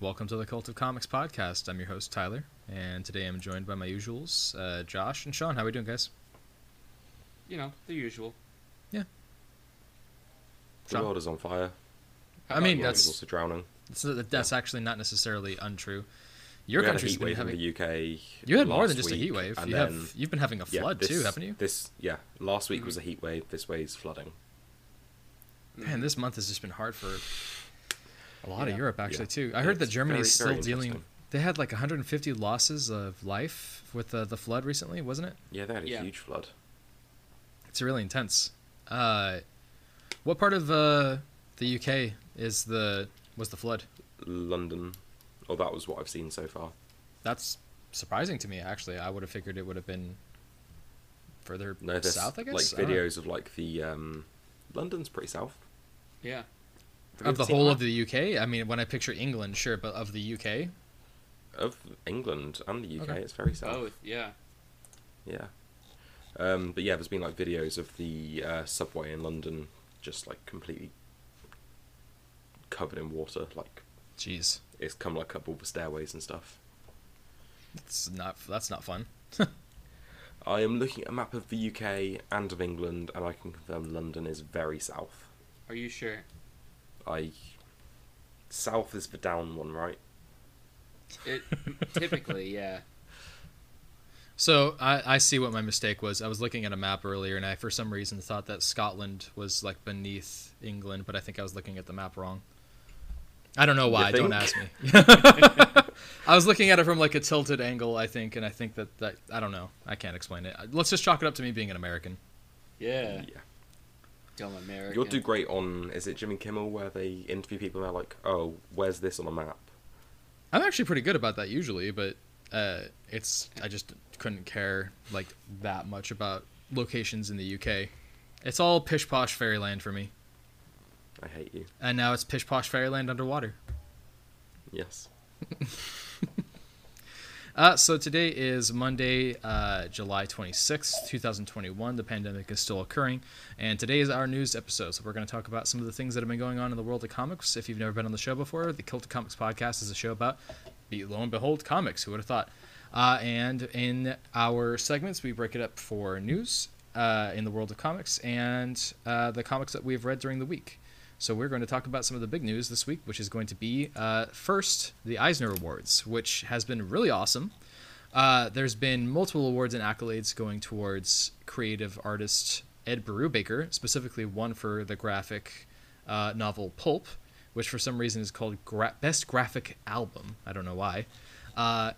Welcome to the Cult of Comics podcast. I'm your host Tyler, and today I'm joined by my usuals, uh, Josh and Sean. How are we doing, guys? You know, the usual. Yeah. The Sean? world is on fire. I mean, The world is that's also drowning. that's, that's actually not necessarily untrue. Your we had a country's heat been wave having in the UK. You had more than just a heat wave. You then, have, you've been having a yeah, flood this, too, haven't you? This yeah, last week was a heat wave. This way is flooding. Man, this month has just been hard for a lot of Europe actually Yeah. too. I heard that It's Germany's very- still very dealing. interesting. They had like 150 losses of life with uh, the flood recently, wasn't it? Yeah, they had a Yeah. huge flood. It's really intense. Uh, what part of uh, the UK is the was the flood? London, or that was what I've seen so far. That's surprising to me. Actually, I would have figured it would have been further No, south. I guess like I don't videos of like the um, London's pretty south. Yeah. Have you of the whole that? of the UK. I mean, when I picture England, sure, but of the UK, of England and the UK. Okay. It's very south. Both. Yeah. Yeah. Um, but yeah, there's been like videos of the uh, subway in London just like completely covered in water. Like jeez, it's come like up all the stairways and stuff. it's not. That's not fun. I am looking at a map of the UK and of England, and I can confirm London is very south. Are you sure? I south is the down one, right? It typically, yeah. So I, I see what my mistake was. I was looking at a map earlier, and I for some reason thought that Scotland was like beneath England, but I think I was looking at the map wrong. I don't know why. Don't ask me. I was looking at it from like a tilted angle, I think, and I think that that I don't know. I can't explain it. Let's just chalk it up to me being an American. Yeah. Yeah. Dumb American. You'll do great on is it Jimmy Kimmel where they interview people and they're like, oh, where's this on a map? I'm actually pretty good about that usually, but uh, it's I just couldn't care like that much about locations in the UK. It's all pish posh fairyland for me, I hate you. and now it's pish posh fairyland underwater. Yes. Uh, so today is Monday, uh, July 26th, 2021. The pandemic is still occurring, and today is our news episode. So we're going to talk about some of the things that have been going on in the world of comics. If you've never been on the show before, the of Comics podcast is a show about, lo and behold, comics. Who would have thought? Uh, and in our segments, we break it up for news uh, in the world of comics and uh, the comics that we've read during the week. So we're going to talk about some of the big news this week, which is going to be uh, first the Eisner Awards, which has been really awesome. Uh, there's been multiple awards and accolades going towards creative artist Ed Brubaker, specifically one for the graphic uh, novel Pulp, which for some reason is called gra- Best Graphic Album. I don't know why. Uh,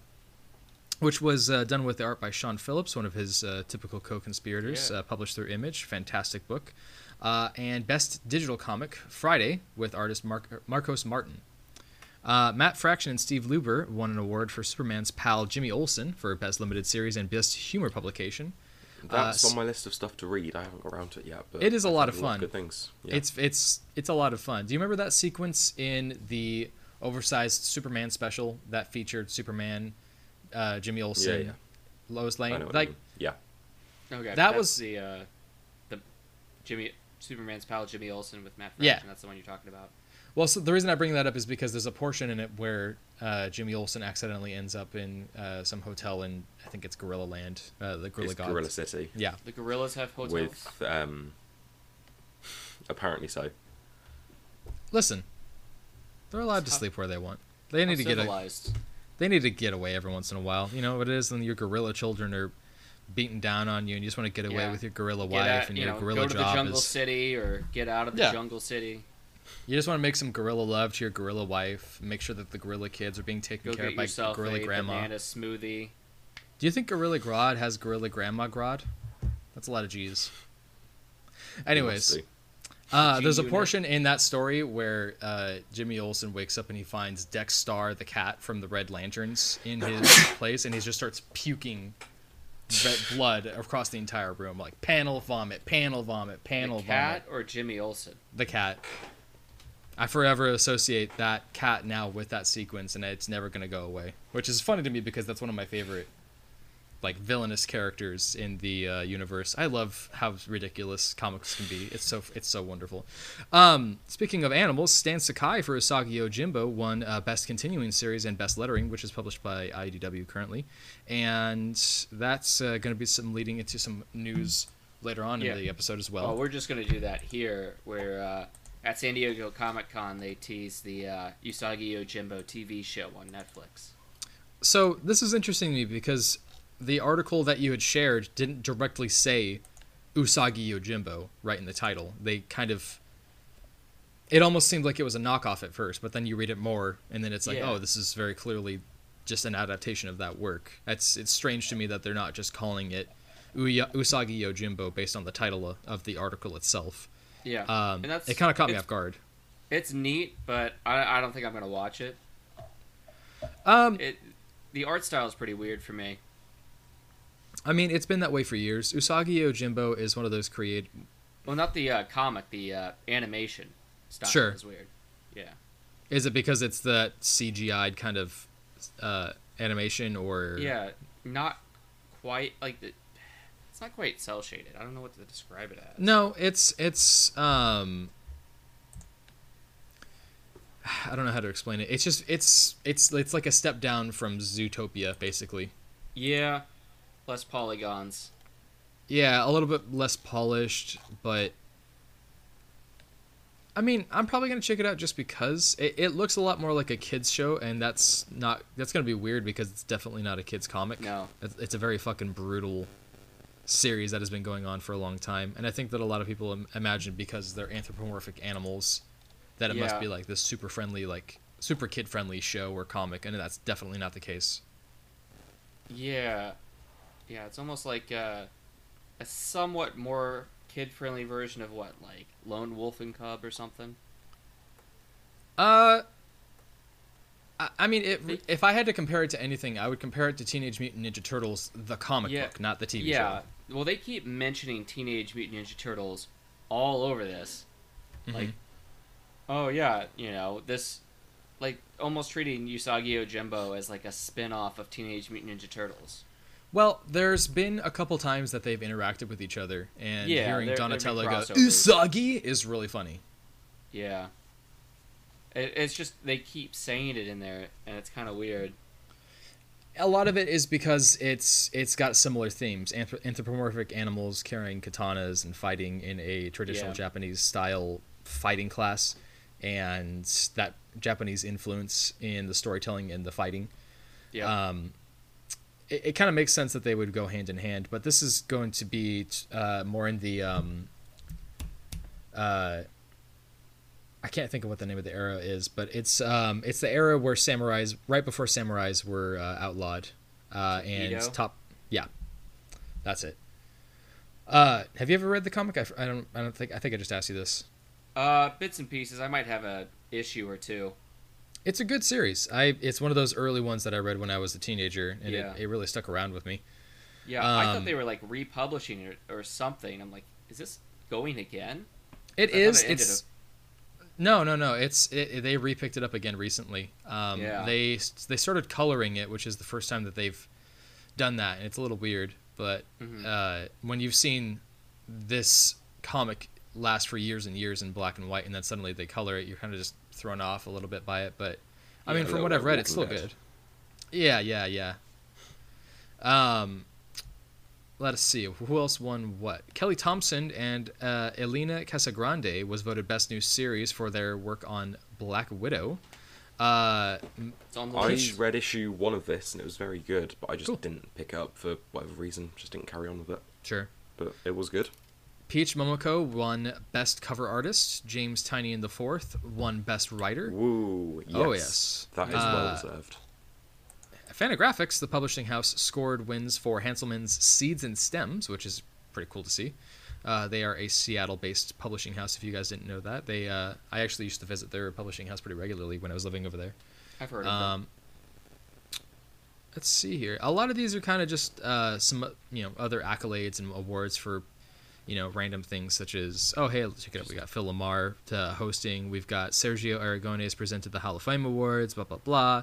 which was uh, done with the art by Sean Phillips, one of his uh, typical co-conspirators, Yeah. uh, published through Image. Fantastic book. Uh, and Best Digital Comic, Friday, with artist Mark- Marcos Martin. Uh, Matt Fraction and Steve Lieber won an award for Superman's pal Jimmy Olsen for Best Limited Series and Best Humor Publication. That's s- on my list of stuff to read. I haven't got around to it yet. But It is a I've lot of fun. Good things. Yeah. It's it's it's a lot of fun. Do you remember that sequence in the oversized Superman special that featured Superman, uh, Jimmy Olsen, yeah, yeah. Lois I Lane? know what Like you mean. yeah. Okay. That was- the uh, the Jimmy Superman's pal Jimmy Olsen with Matt Yeah. Fraction. That's the one you're talking about. Well, so the reason I bring that up is because there's a portion in it where uh, Jimmy Olsen accidentally ends up in uh, some hotel in I think it's Gorilla Land, uh, the Gorilla It's Gods. Gorilla City Yeah, The gorillas have hotels. with um. Apparently so. listen, they're allowed to sleep where they want. They need to How get a, they need to get away every once in a while. You know what it is when your gorilla children are beating down on you and you just want to get away Yeah. with your gorilla Get wife out, and you your know, gorilla go to the jungle is city or get out of the Yeah. jungle city. you just want to make some gorilla love to your gorilla wife. Make sure that the gorilla kids are being taken Go care of by yourself gorilla a grandma. banana smoothie. Do you think Gorilla Grodd has Gorilla Grandma Grodd? That's a lot of G's. Anyways, uh, there's a portion in that story where uh, Jimmy Olsen wakes up and he finds Dex-Starr, the cat from the Red Lanterns, in his place, and he just starts puking red blood across the entire room, like panel vomit, panel vomit, panel the cat vomit. or Jimmy Olsen? The cat. I forever associate that cat now with that sequence, and it's never gonna go away. Which is funny to me because that's one of my favorite like villainous characters in the uh, universe. I love how ridiculous comics can be. It's so it's so wonderful. Um, speaking of animals, Stan Sakai for Usagi Yojimbo won uh, Best Continuing Series and Best Lettering, which is published by IDW currently, and that's uh, going to be some leading into some news later on Yeah. in the episode as well. Well, we're just gonna do that here, where uh, at San Diego Comic Con they tease the uh, Usagi Yojimbo TV show on Netflix. So this is interesting to me because the article that you had shared didn't directly say Usagi Yojimbo right in the title. They kind of it almost seemed like it was a knockoff at first, but then you read it more and then it's like, Yeah. oh, this is very clearly just an adaptation of that work. It's it's strange to me that they're not just calling it Usagi Yojimbo based on the title of, of the article itself. Yeah, Um, and that's it kind of caught me off guard. It's neat, but I, I don't think I'm gonna watch it. Um, It the art style is pretty weird for me. I mean, it's been that way for years. Usagi Yojimbo is one of those create Well, not the uh, comic, the uh, animation style Sure. is weird. Yeah. Is it because it's that CGI'd kind of uh, animation, or Yeah, not quite like the. It's not quite cell shaded. I don't know what to describe it as. No, it's it's um. I don't know how to explain it. It's just it's it's it's like a step down from Zootopia, basically. Yeah, less polygons. Yeah, a little bit less polished, but I mean, I'm probably gonna check it out just because it, it looks a lot more like a kids show, and that's not that's gonna be weird because it's definitely not a kids comic. No. It's, it's a very fucking brutal series that has been going on for a long time, and I think that a lot of people im- imagine because they're anthropomorphic animals that it must be like this super friendly, like super kid friendly show or comic, and that's definitely not the case. Yeah, yeah. It's almost like uh, a somewhat more kid-friendly version of what, like Lone Wolf and Cub or something. Uh, I, I mean, it, They- if I had to compare it to anything, I would compare it to Teenage Mutant Ninja Turtles, the comic Yeah. book, not the TV yeah. show. Well, they keep mentioning Teenage Mutant Ninja Turtles all over this. Like, Mhm. oh yeah, you know this, like almost treating Usagi Yojimbo as like a spin-off of Teenage Mutant Ninja Turtles. Well, there's been a couple times that they've interacted with each other, and Yeah, hearing been Donatello go "Usagi" is really funny. Yeah. It, it's just they keep saying it in there, and it's kind of weird. A lot of it is because it's it's got similar themes: Anthrop- anthropomorphic animals carrying katanas and fighting in a traditional Yeah. Japanese style fighting class, and that Japanese influence in the storytelling and the fighting. Yeah. um, it, it kind of makes sense that they would go hand in hand. But this is going to be uh, more in the um, uh, I can't think of what the name of the era is, but it's um, it's the era where samurais, right before samurais were uh, outlawed, uh, and Edo? top, yeah, that's it. Uh, have you ever read the comic? I, I don't. I don't think. I think I just asked you this. Uh, bits and pieces. I might have a issue or two. It's a good series. I. It's one of those early ones that I read when I was a teenager, and Yeah. it, it really stuck around with me. Yeah, I Um, thought they were like republishing it or something. I'm like, is this going again? It I is. it It's no, no, no. It's it, they repicked it up again recently. Um, Yeah. They they started coloring it, which is the first time that they've done that, and it's a little weird. But Mhm. uh, when you've seen this comic last for years and years in black and white, and then suddenly they color it, you're kind of just thrown off a little bit by it. But I Yeah, mean, from what I've read, it's still good. Yeah, yeah, yeah. Um, let us see who else won what. Kelly Thompson and uh, Elena Casagrande was voted best new series for their work on Black Widow. Uh, on I list. read issue one of this and it was very good, but I just Cool. didn't pick up for whatever reason. Just didn't carry on with it. sure. But it was good. Peach Momoko won best cover artist. James Tynion the fourth won best writer. Woo! Yes. Oh, yes. That is Uh, well deserved. Fantagraphics, the publishing house, scored wins for Hanselmann's Seeds and Stems, which is pretty cool to see. Uh, they are a Seattle-based publishing house. If you guys didn't know that, they uh, I actually used to visit their publishing house pretty regularly when I was living over there. I've heard of them. Um, let's see here. A lot of these are kind of just uh, some you know other accolades and awards for you know, random things such as, oh, hey, let's check it out. We got Phil LaMarr to hosting. We've got Sergio Aragones presented the Hall of Fame Awards, blah, blah, blah.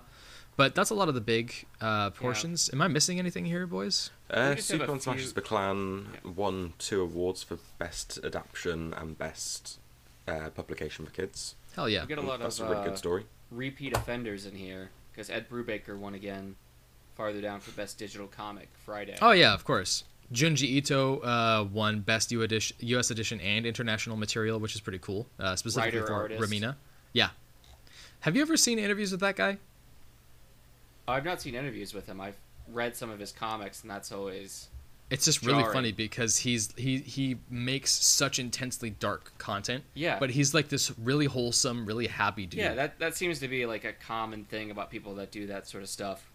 But that's a lot of the big uh, portions. Am I missing anything here, boys? Uh, just have a Superman Smashes few- the Klan Yeah. won two awards for best adaptation and best uh, publication for kids. Hell yeah. We get a lot That's of a really uh, good story. repeat offenders in here because Ed Brubaker won again, farther down for best digital comic Friday. Oh, yeah, of course. Junji Ito uh, won Best U.S. edition and international material, which is pretty cool, uh, specifically Writer, for artist. Remina. Yeah. Have you ever seen interviews with that guy? I've not seen interviews with him. I've read some of his comics, and that's always It's just really Jarring. funny because he's he he makes such intensely dark content, yeah. but he's like this really wholesome, really happy dude. yeah, that that seems to be like a common thing about people that do that sort of stuff.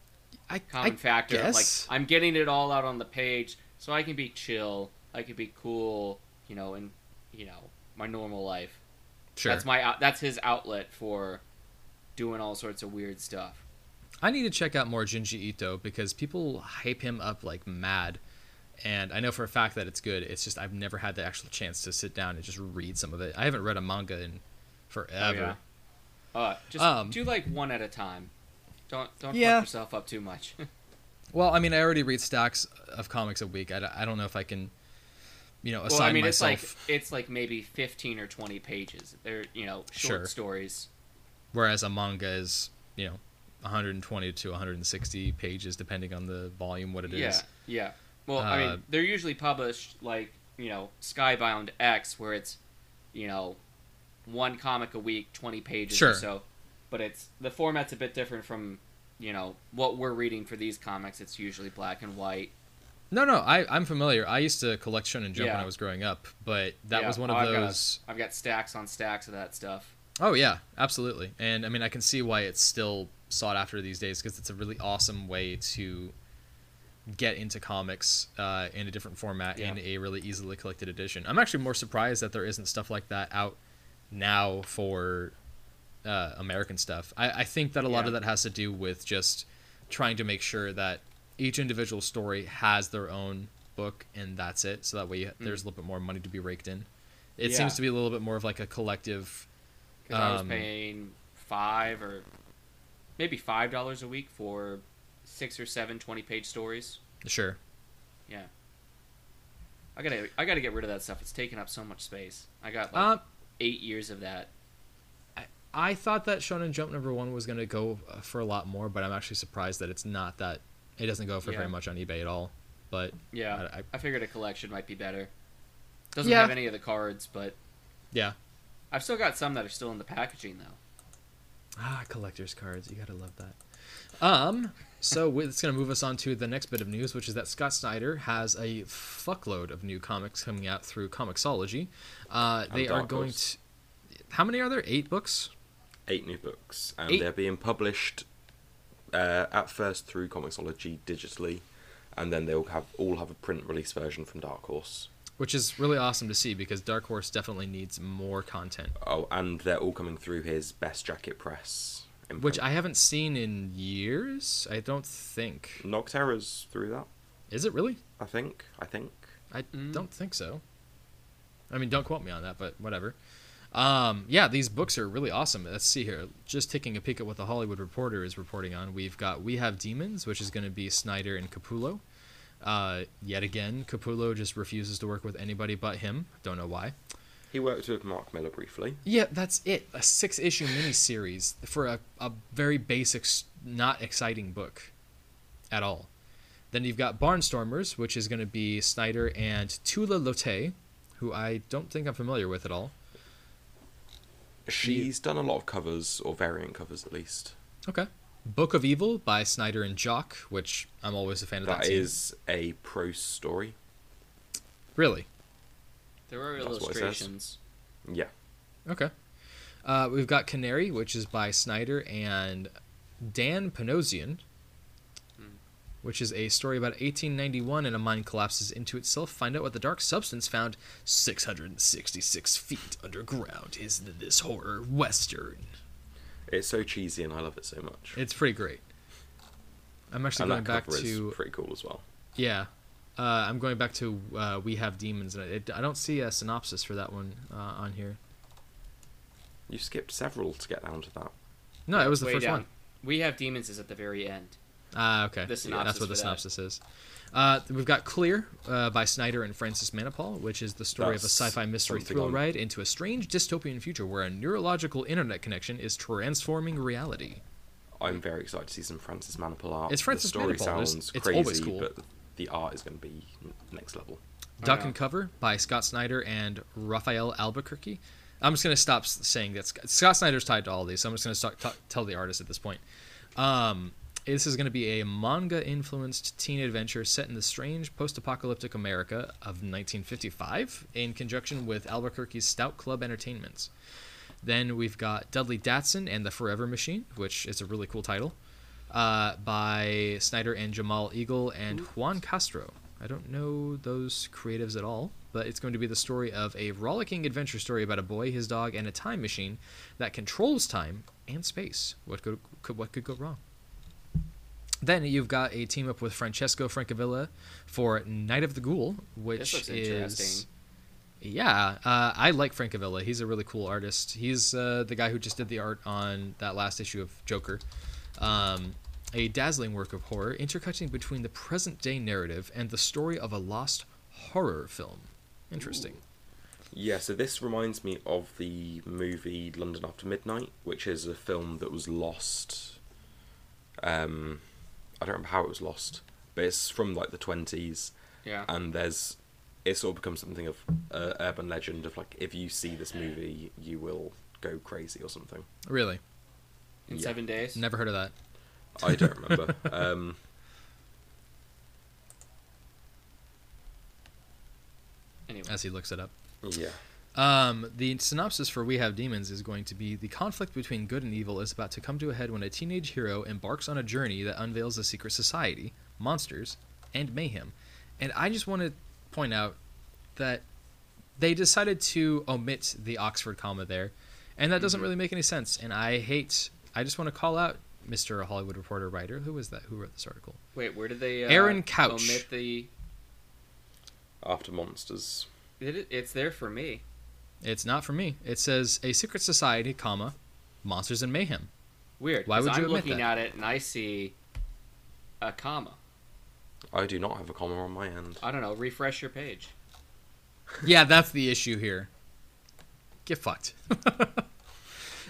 I, Common I factor. guess. Like I'm getting it all out on the page, so I can be chill. I can be cool. You know, in you know my normal life. sure. That's my that's his outlet for doing all sorts of weird stuff. I need to check out more Junji Ito because people hype him up like mad, and I know for a fact that it's good. It's just I've never had the actual chance to sit down and just read some of it. I haven't read a manga in forever. Oh, yeah. Uh, just Um, do like one at a time. Don't don't Yeah. fuck yourself up too much. Well, I mean, I already read stacks of comics a week. I don't know if I can, you know, assign well, I mean, myself. it's like it's like maybe fifteen or twenty pages. They're you know short Sure. stories. whereas a manga is, you know, 120 to 160 pages depending on the volume, what it is. Yeah, yeah. Well, I Uh, mean, they're usually published like you know Skybound X, where it's you know one comic a week, twenty pages Sure. or so. But it's the format's a bit different from you know what we're reading for these comics. It's usually black and white. No, no, I, I'm familiar. I used to collect Shonen Jump when I was growing up, but that Yeah, was one oh, of I've got- those. I've got stacks on stacks of that stuff. Oh yeah, absolutely. And I mean, I can see why it's still sought after these days because it's a really awesome way to get into comics uh, in a different format in a really easily collected edition. I'm actually more surprised that there isn't stuff like that out now for uh, American stuff. I, I think that a lot Yeah. of that has to do with just trying to make sure that each individual story has their own book and that's it. So that way there's a little bit more money to be raked in. It Mm. Yeah. seems to be a little bit more of like a collective. Because I was Um, paying five or maybe five dollars a week for six or seven 20 page stories. Sure. Yeah. I gotta I gotta get rid of that stuff. It's taking up so much space. I got like Um, eight years of that. I thought that Shonen Jump number one was going to go uh, for a lot more, but I'm actually surprised that it's not that. It doesn't go for Yeah. very much on eBay at all. But Yeah. I, I, I figured a collection might be better. Doesn't Yeah. have any of the cards, but yeah. I've still got some that are still in the packaging though. Ah, collector's cards. You gotta love that. Um, so it's gonna move us on to the next bit of news, which is that Scott Snyder has a fuckload of new comics coming out through Comixology. Uh, they are going to. How many are there? Eight books. Eight new books, and Eight- they're being published uh, at first through Comixology digitally, and then they'll have all have a print release version from Dark Horse. Which is really awesome to see because Dark Horse definitely needs more content. Oh, and they're all coming through his Best Jacket Press. imprint. Which I haven't seen in years. I don't think. Nocterra's through that. Is it really? I think. I think. I Mm. don't think so. I mean, don't quote me on that, but whatever. Um, yeah, these books are really awesome. Let's see here. Just taking a peek at what the Hollywood Reporter is reporting on. We've got We Have Demons, which is going to be Snyder and Capullo. Uh, yet again, Capullo just refuses to work with anybody but him. Don't know why. He worked with Mark Millar briefly. Yeah, that's it. A six issue miniseries for a, a very basic, not exciting book at all. Then you've got Barnstormers, which is going to be Snyder and Tula Lotay, who I don't think I'm familiar with at all. She's done a lot of covers, or variant covers at least. Okay. Book of Evil by Snyder and Jock, which I'm always a fan of that. That scene. a prose story. Really? There are what it says. illustrations. Yeah. Okay. Uh, we've got Canary, which is by Snyder and Dan Panosian. Which is a story about 1891 and a mine collapses into itself. Find out what the dark substance found 666 feet underground is this horror western. It's so cheesy and I love it so much. It's pretty great. I'm actually and going that back to is pretty cool as well. yeah. Uh, I'm going back to uh, We Have Demons, and it, I don't see a synopsis for that one uh, on here. You skipped several to get down to that. No, it was the Way first down. one. We have demons is at the very end. Ah, okay. The That's what the synopsis is. Uh, we've got Clear uh, by Snyder and Francis Manapul, which is the story of a sci-fi mystery something thrill on- ride into a strange dystopian future where a neurological internet connection is transforming reality. I'm very excited to see some Francis Manapul art. It's Francis the story Manapul. Sounds it's crazy, always cool. but the art is going to be next level. Duck yeah. and Cover by Scott Snyder and Rafael Albuquerque. I'm just going to stop saying that Scott, Scott Snyder's tied to all these, so I'm just going to tell the artist at this point. Um, this is going to be a manga-influenced teen adventure set in the strange post-apocalyptic America of 1955 in conjunction with Albuquerque's Stout Club Entertainments. Then we've got Dudley Datson and the Forever Machine, which is a really cool title, uh, by Snyder and Jamal Igle and Juan Castro. I don't know those creatives at all, but it's going to be the story of a rollicking adventure story about a boy, his dog, and a time machine that controls time and space. What could, could what could go wrong? Then you've got a team up with Francesco Francavilla for Night of the Ghoul, which is interesting. yeah, uh, I like Francavilla. He's a really cool artist. He's uh, the guy who just did the art on that last issue of Joker. Um, a dazzling work of horror intercutting between the present day narrative and the story of a lost horror film. Interesting. Yeah, so this reminds me of the movie London After Midnight, which is a film that was lost. Um, I don't remember how it was lost, but it's from like the twenties, Yeah. and there's it sort of becomes something of uh, urban legend of like if you see this movie, you will go crazy or something. Really? In yeah. seven days. Never heard of that. I don't remember. um, Anyway. As he looks it up. yeah, Um, the synopsis for We Have Demons is going to be the conflict between good and evil is about to come to a head when a teenage hero embarks on a journey that unveils a secret society, monsters, and mayhem. And I just want to point out that they decided to omit the Oxford comma there, and that doesn't really make any sense. And I hate. I just want to call out Mr. Hollywood Reporter writer. Who was that? Who wrote this article? Wait, where did they? Uh, Aaron Couch. Omit the. after monsters. It, it's there for me. It's not for me. It says a secret society, comma, monsters and mayhem. Weird. Why would you I'm admit looking that? at it and I see a comma. I do not have a comma on my end. I don't know. Refresh your page. Yeah, that's the issue here. Get fucked.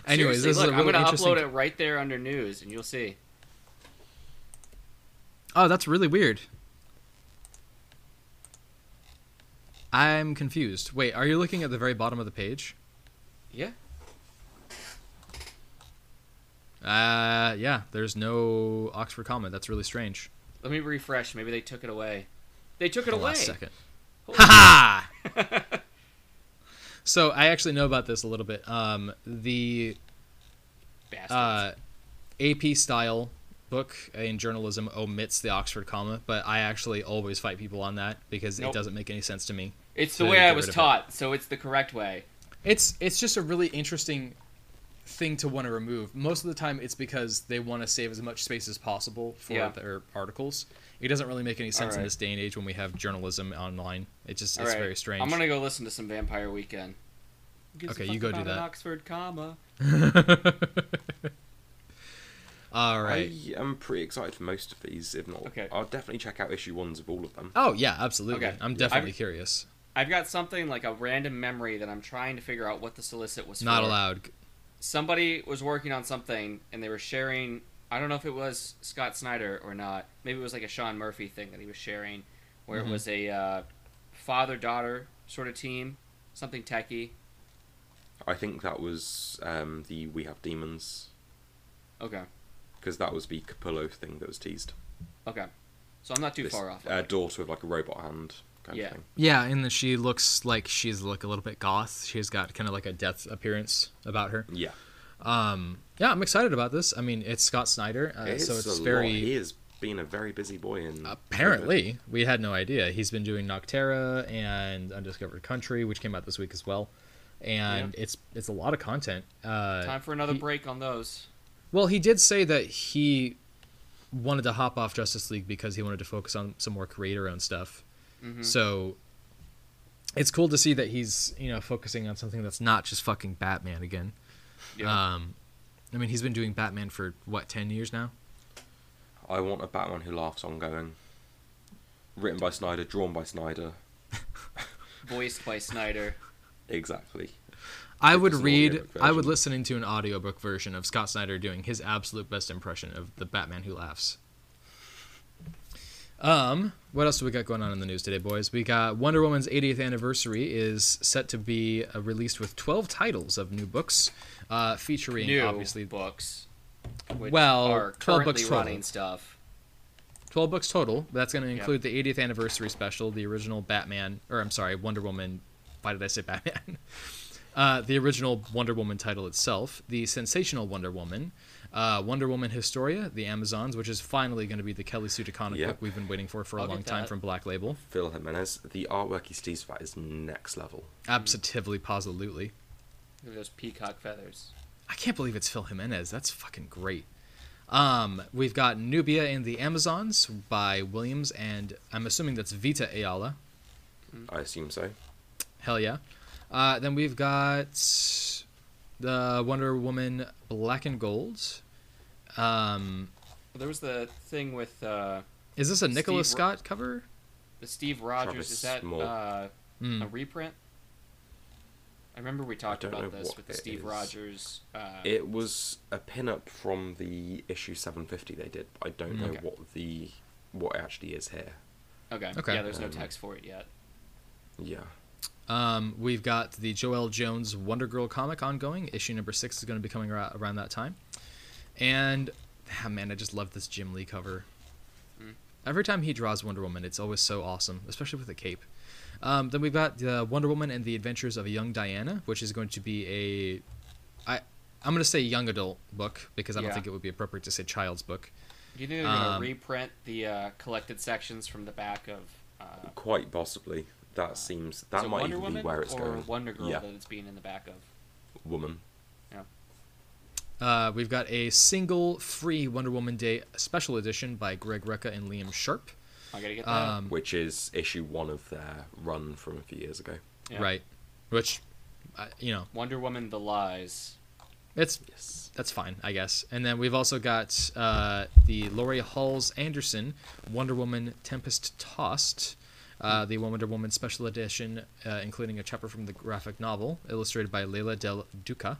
Anyways, Seriously, this look, is a really I'm gonna interesting. upload it right there under news, and you'll see. Oh, that's really weird. I'm confused. Wait, are you looking at the very bottom of the page? Yeah. Uh, yeah. There's no Oxford comma. That's really strange. Let me refresh. Maybe they took it away. They took it The away. last second. Ha ha! so I actually know about this a little bit. Um, the Bastards. uh, AP style book in journalism omits the Oxford comma, but I actually always fight people on that because Nope. it doesn't make any sense to me. it's the way I was rid of it. taught, so it's the correct way. It's it's just a really interesting thing to want to remove. Most of the time, it's because they want to save as much space as possible for Yeah. their articles. It doesn't really make any sense in this day and age when we have journalism online. It just All it's right. very strange. I'm gonna go listen to some Vampire Weekend. Gives a Okay, you go do about an that. Oxford comma. All right. I am pretty excited for most of these. If not, Okay. I'll definitely check out issue ones of all of them. Oh yeah, absolutely. Okay. I'm definitely I've- curious. I've got something like a random memory that I'm trying to figure out what the solicit was Not for. allowed. Somebody was working on something and they were sharing. I don't know if it was Scott Snyder or not. Maybe it was like a Sean Murphy thing that he was sharing, where Mhm. it was a uh, father-daughter sort of team, something techie. I think that was um, the We Have Demons Okay, because that was the Capullo thing that was teased. okay. So I'm not too This, far off. Uh, daughter with like a robot hand kind Yeah. of thing. Yeah, and then she looks like she's like a little bit goth. She's got kind of like a death appearance about her. Yeah, Um, yeah, I'm excited about this. I mean, it's Scott Snyder, uh, it's so a it's lot. very He has been a very busy boy in apparently we had no idea. He's been doing Nocterra and Undiscovered Country, which came out this week as well, and it's it's a lot of content. Uh, Time for another he- break on those. Well, he did say that he wanted to hop off Justice League because he wanted to focus on some more creator owned stuff. Mhm. So it's cool to see that he's you know focusing on something that's not just fucking Batman again. Yeah. Um, I mean, he's been doing Batman for what ten years now. I want a Batman who laughs ongoing. Written by Snyder, drawn by Snyder. Voiced by Snyder. Exactly. I would read. I would listen into an audiobook version of Scott Snyder doing his absolute best impression of the Batman who laughs. Um, what else do we got going on in the news today, boys? We got Wonder Woman's 80th anniversary is set to be uh, released with 12 titles of new books, uh, featuring New obviously books. Well, are 12 currently books total. running stuff. 12 books total. That's going to Yep. include the 80th anniversary special, the original Batman, or I'm sorry, Wonder Woman. Why did I say Batman? Uh, the original Wonder Woman title itself, the sensational Wonder Woman, uh, Wonder Woman Historia, the Amazons, which is finally going to be the Kelly Sue DeConnick Yep. book we've been waiting for for a I'll long time from Black Label. Phil Jimenez. The artwork he steals for that is next level. Absolutely, positively. Look at those peacock feathers. I can't believe it's Phil Jimenez. That's fucking great. Um, we've got Nubia and the Amazons by Williams, and I'm assuming that's Vita Ayala. I assume so. Hell yeah. Uh, then we've got the Wonder Woman Black and Gold. Um, Well, there was the thing with uh, is this a Nicholas Steve Ro- Scott cover? the Steve Rogers. Travis is that uh, Hmm. a reprint? I remember we talked about this with the Steve is. Rogers. Uh, It was a pin-up from the issue 750 they did. but I don't know Okay. what the what actually is here. okay. Okay. Yeah, there's no Um, text for it yet. Yeah. Um, we've got the Joelle Jones Wonder Girl comic ongoing. Issue number six is going to be coming ar- around that time. And ah, man, I just love this Jim Lee cover. Mm. Every time he draws Wonder Woman, it's always so awesome, especially with the cape. Um, then we've got the Wonder Woman and the Adventures of a Young Diana, which is going to be a, I, I'm going to say young adult book because I don't Yeah. think it would be appropriate to say child's book. Do you think they're gonna um, reprint the uh, collected sections from the back of? Uh, Quite possibly. That seems that it might Wonder even Woman be where it's or going. Wonder Girl Yeah. that it's being in the back of. Woman. Uh, we've got a single free Wonder Woman Day special edition by Greg Rucka and Liam Sharp. I gotta get that. Um, which is issue one of their run from a few years ago. Yeah. Right. Which, uh, you know, Wonder Woman: The Lies. it's Yes. that's fine, I guess. And then we've also got uh, the Laurie Halse Anderson Wonder Woman Tempest Tossed, uh, the Wonder Woman special edition, uh, including a chapter from the graphic novel, illustrated by Leila Del Duca.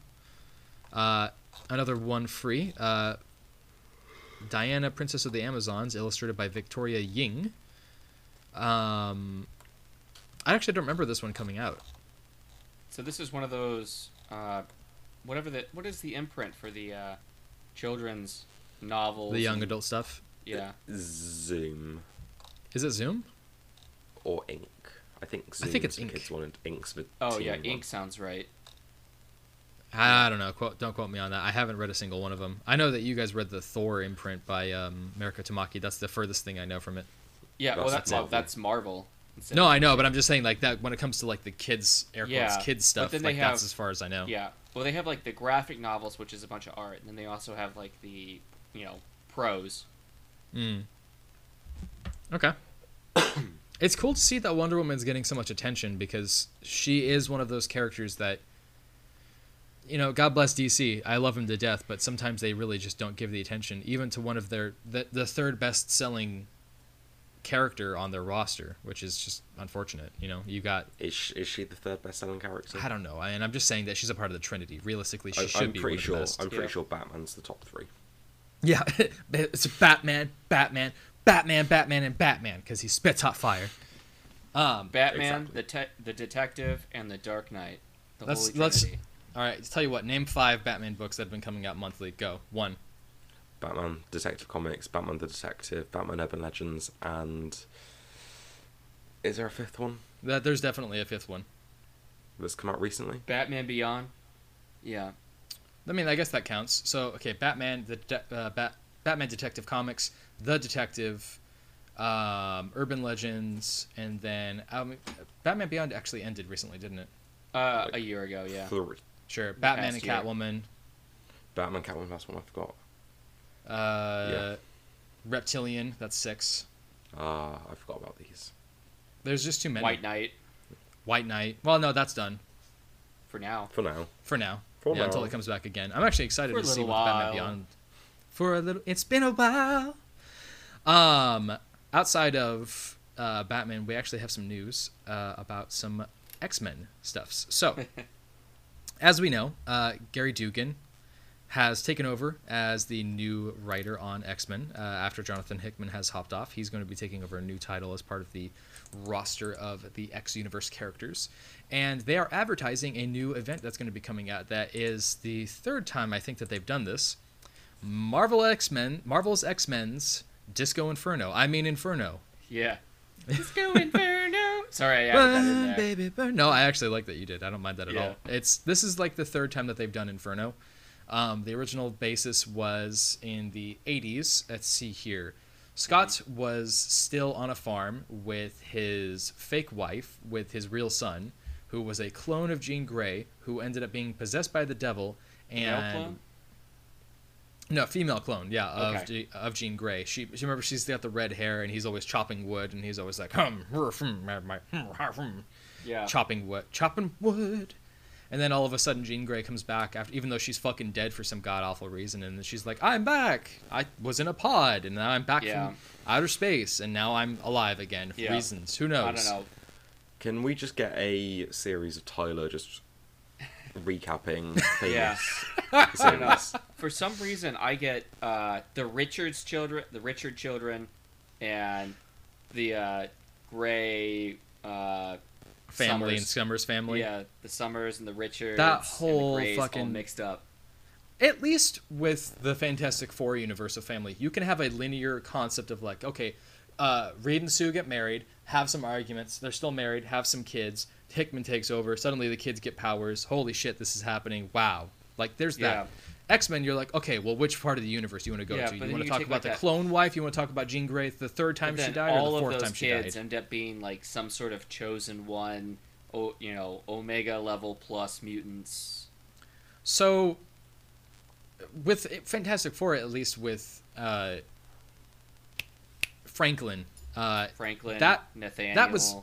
Uh, another one free, uh, Diana, Princess of the Amazons, illustrated by Victoria Ying. Um, I actually don't remember this one coming out. So this is one of those, uh, whatever the what is the imprint for the uh, children's novels? The young and- adult stuff. Yeah. Zoom Is it Zoom? Or Ink. I think I think it's Ink. kids one and Ink's the Oh teen yeah, one. ink sounds right. I don't know. Quote, don't quote me on that. I haven't read a single one of them. I know that you guys read the Thor imprint by um, Mariko Tamaki. That's the furthest thing I know from it. Yeah, well That's that's Marvel. that's Marvel. No, I know, but I'm just saying like that when it comes to like the kids air quotes Yeah, kids but stuff. then Like they that's have- as far as I know. Yeah. Well, they have like the graphic novels, which is a bunch of art, and then they also have like the you know prose. Mm. Okay. it's cool to see that Wonder Woman's getting so much attention because she is one of those characters that you know, God bless DC. I love him to death, but sometimes they really just don't give the attention even to one of their the, the third best selling character on their roster, which is just unfortunate. You know, you got Is she, is she the third best-selling character? I don't know, and I'm just saying that she's a part of the Trinity. Realistically, she I, should I'm be pretty one of sure. the best. I'm pretty Yeah. sure Batman's the top three. Yeah, it's Batman, Batman, Batman, Batman, and Batman because he spits hot fire. Um, Batman, Exactly. the te- the detective, and the Dark Knight. The Let's- Holy let's- Trinity. all right, tell you what. Name five Batman books that have been coming out monthly. Go one. Batman Detective Comics, Batman the Detective, Batman Urban Legends, and is there a fifth one That there's definitely a fifth one. that's come out recently? Batman Beyond. Yeah. I mean, I guess that counts. So okay, Batman, the de- uh, Bat- Batman Detective Comics, The Detective, um, Urban Legends, and then um, Batman Beyond actually ended recently, didn't it? Uh, Like- a year ago. Yeah. Three. Sure. Batman and year. Catwoman, Batman Catwoman, that's one I forgot. uh, Reptilian, that's six. Ah, I forgot about these. There's just too many. White Knight White Knight. Well, no, that's done for now. For now. for now. For yeah, now. until it comes back again. I'm actually excited For to see little what Batman. Beyond. For a little, it's been a while. Um, outside of uh, Batman, we actually have some news uh, about some X Men stuffs. So, as we know, uh, Gerry Duggan has taken over as the new writer on X Men uh, after Jonathan Hickman has hopped off. He's going to be taking over a new title as part of the roster of the X Universe characters. And they are advertising a new event that's going to be coming out that is the third time I think that they've done this. Marvel X Men, Marvel's X Men's Disco Inferno. I mean Inferno. Yeah. Disco Inferno. Sorry, I added that in Burn, there. baby, burn. No, I actually like that you did. I don't mind that at Yeah. all. It's this is like the third time that they've done Inferno. Um, the original basis was in the 80s. Let's see here. Scott was still on a farm with his fake wife, with his real son, who was a clone of Jean Grey, who ended up being possessed by the devil. And clone? No, female clone, yeah, of Okay. Je- of Jean Grey. She, she remember she's got the red hair, and he's always chopping wood, and he's always like, hum, my- my- hum, har, hum," Yeah. chopping wood, chopping wood. And then all of a sudden, Jean Grey comes back after, even though she's fucking dead for some god awful reason, and she's like, "I'm back. I was in a pod, and now I'm back Yeah. from outer space, and now I'm alive again for Yeah. reasons. Who knows?" I don't know. Can we just get a series of Tyler just recapping Yeah. famous I don't know. scenes? For some reason, I get uh, the Richards children, the Richard children, and the uh, Grey uh, Family and Summers. Summers family. Yeah, the Summers and the Richards. That and whole the Greys all fucking- mixed up. at least with the Fantastic Four universe of family, you can have a linear concept of like, okay, uh, Reed and Sue get married, have some arguments, they're still married, have some kids. Hickman takes over. Suddenly the kids get powers. Holy shit, this is happening! Wow, like there's Yeah. that. X Men, you're like, okay, well, which part of the universe do you want to go Yeah, to? You want to talk about like, the that- clone wife? You want to talk about Jean Grey the third time she died, all or the of fourth those time she kids died? end up being like some sort of chosen one, you know, Omega level plus mutants. So, with Fantastic Four, at least with uh, Franklin, uh, Franklin, That- Nathaniel. that was-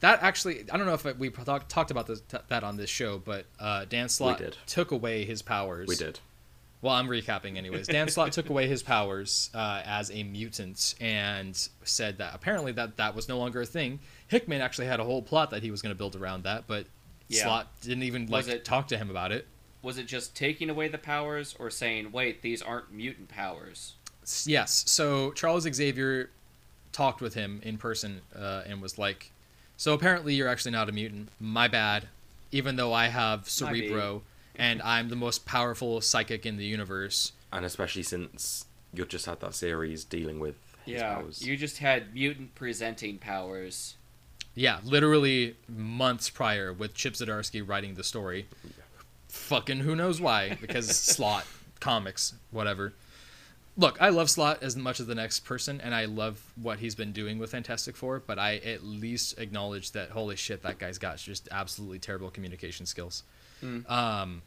that actually, I don't know if we talk, talked about this, that on this show, but uh, Dan Slott did. took away his powers. We did. Well, I'm recapping anyways. Dan Slott took away his powers uh, as a mutant and said that apparently that that was no longer a thing. Hickman actually had a whole plot that he was going to build around that, but Yeah. Slott didn't even like it- talk to him about it. Was it just taking away the powers, or saying, "Wait, these aren't mutant powers"? Yes. So Charles Xavier talked with him in person uh, and was like, "So apparently you're actually not a mutant. My bad. Even though I have My bad." Cerebro and I'm the most powerful psychic in the universe." And especially since you just had that series dealing with his yeah, powers. you just had mutant presenting powers. Yeah, literally months prior with Chip Zdarsky writing the story. Fucking who knows why? Because Slott comics, whatever. Look, I love Slott as much as the next person, and I love what he's been doing with Fantastic Four. But I at least acknowledge that holy shit, that guy's got just absolutely terrible communication skills. Hmm. Um,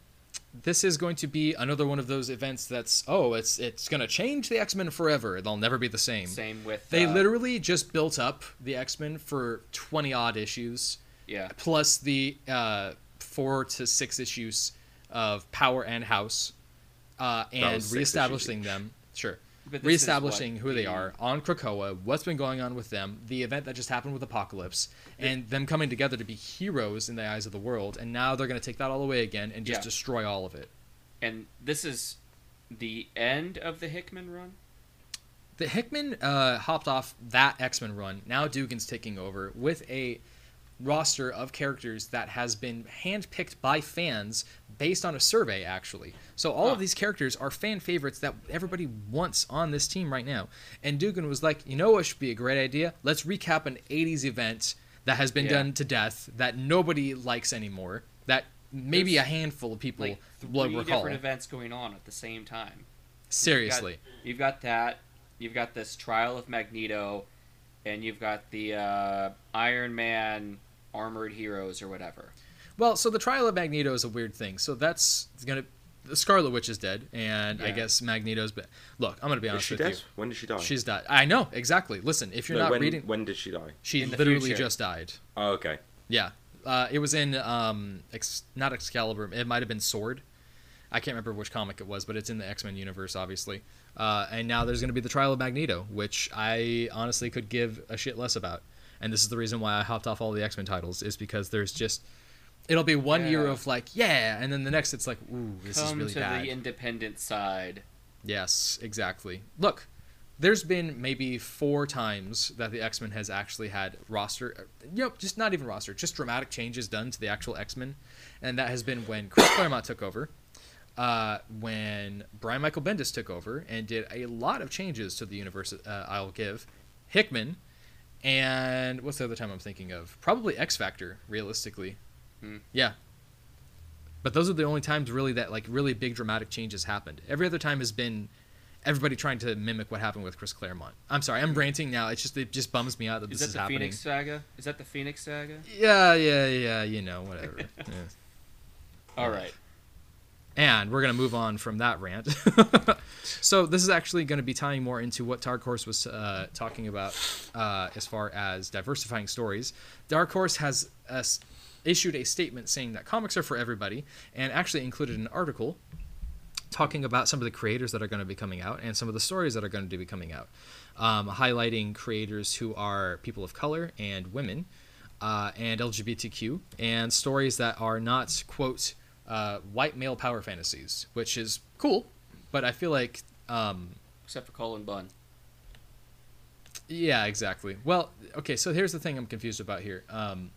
this is going to be another one of those events that's oh, it's it's gonna change the X Men forever. They'll never be the same. Same with They uh, literally just built up the X Men for twenty odd issues, yeah. plus the uh, four to six issues of Power and House, uh, and reestablishing them. Sure, reestablishing who they are on Krakoa, what's been going on with them, the event that just happened with Apocalypse, and them coming together to be heroes in the eyes of the world. And now they're going to take that all away again and just Yeah. destroy all of it. And this is the end of the Hickman run. the Hickman uh, hopped off that X Men run. Now Duggan's taking over with a roster of characters that has been handpicked by fans based on a survey, actually. So all Huh. of these characters are fan favorites that everybody wants on this team right now. And Duggan was like, you know what should be a great idea? Let's recap an 80s event that has been Yeah. done to death that nobody likes anymore. That maybe There's, a handful of people Like will three recall. different events going on at the same time. Seriously. You've got that. You've got this trial of Magneto, and you've got the uh, Iron Man armored heroes or whatever. Well, so the trial of Magneto is a weird thing. So that's gonna the Scarlet Witch is dead, and I guess Magneto's. But Look, I'm gonna be Is honest she with dead? you. When did she die? She's died. I know exactly. Listen, if you're No, not when, reading, when did she die? she In literally future. just died. Oh, okay. Yeah, uh, it was in um, Ex- not Excalibur. It might have been Sword. I can't remember which comic it was, but it's in the X Men universe, obviously. Uh, and now there's going to be the trial of Magneto, which I honestly could give a shit less about. And this is the reason why I hopped off all the X Men titles, is because there's just it'll be one year of like yeah, and then the next it's like ooh, this is Come really to bad. the independent side. Yes, exactly. Look, there's been maybe four times that the X Men has actually had roster, you know, just not even roster, just dramatic changes done to the actual X Men, and that has been when Chris Claremont took over, uh, when Brian Michael Bendis took over and did a lot of changes to the universe. Uh, I'll give Hickman, and what's the other time I'm thinking of? Probably X Factor, realistically. Hmm. Yeah, but those are the only times really that like really big dramatic changes happened. Every other time has been everybody trying to mimic what happened with Chris Claremont. I'm sorry, I'm ranting now. It's just it just bums me out that Is this that is happening. Is that the. Phoenix saga? Is that the Phoenix saga? Yeah, yeah, yeah. You know, whatever. Yeah. All right. And we're gonna move on from that rant. so this is actually going to be tying more into what Dark Horse was uh, talking about uh, as far as diversifying stories. Dark Horse has uh, issued a statement saying that comics are for everybody, and actually included an article talking about some of the creators that are going to be coming out and some of the stories that are going to be coming out, um, highlighting creators who are people of color and women uh, and LGBTQ, and stories that are not quote uh, white male power fantasies, which is cool, but I feel like um, Except for Colin Bunn. yeah, exactly. Well, okay, so here's the thing I'm confused about here. Um,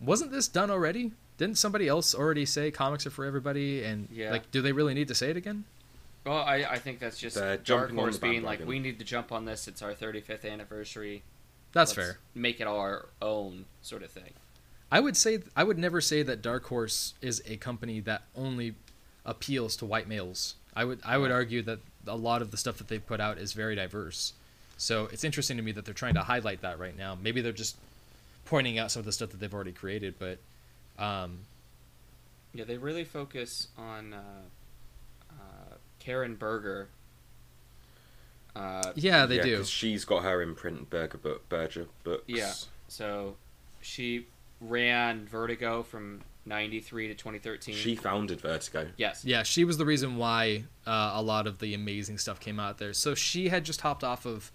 wasn't this done already? Didn't somebody else already say comics are for everybody? And Yeah. like, do they really need to say it again? Well, I, I think that's just They're Dark Horse being like, we need to jump on this. It's our 35th anniversary. That's Let's fair. Make it our own sort of thing. I would say I would never say that Dark Horse is a company that only appeals to white males. I would I would argue that a lot of the stuff that they put out is very diverse. So it's interesting to me that they're trying to highlight that right now. Maybe they're just pointing out some of the stuff that they've already created, but um, Yeah, they really focus on uh, uh, Karen Berger. Uh, yeah, they yeah, do. 'cause she's got her imprint, Berger book, Berger books. Yeah. so she ran Vertigo from 93 to 2013. She founded Vertigo. yes. Yeah, she was the reason why uh, a lot of the amazing stuff came out there. So she had just hopped off of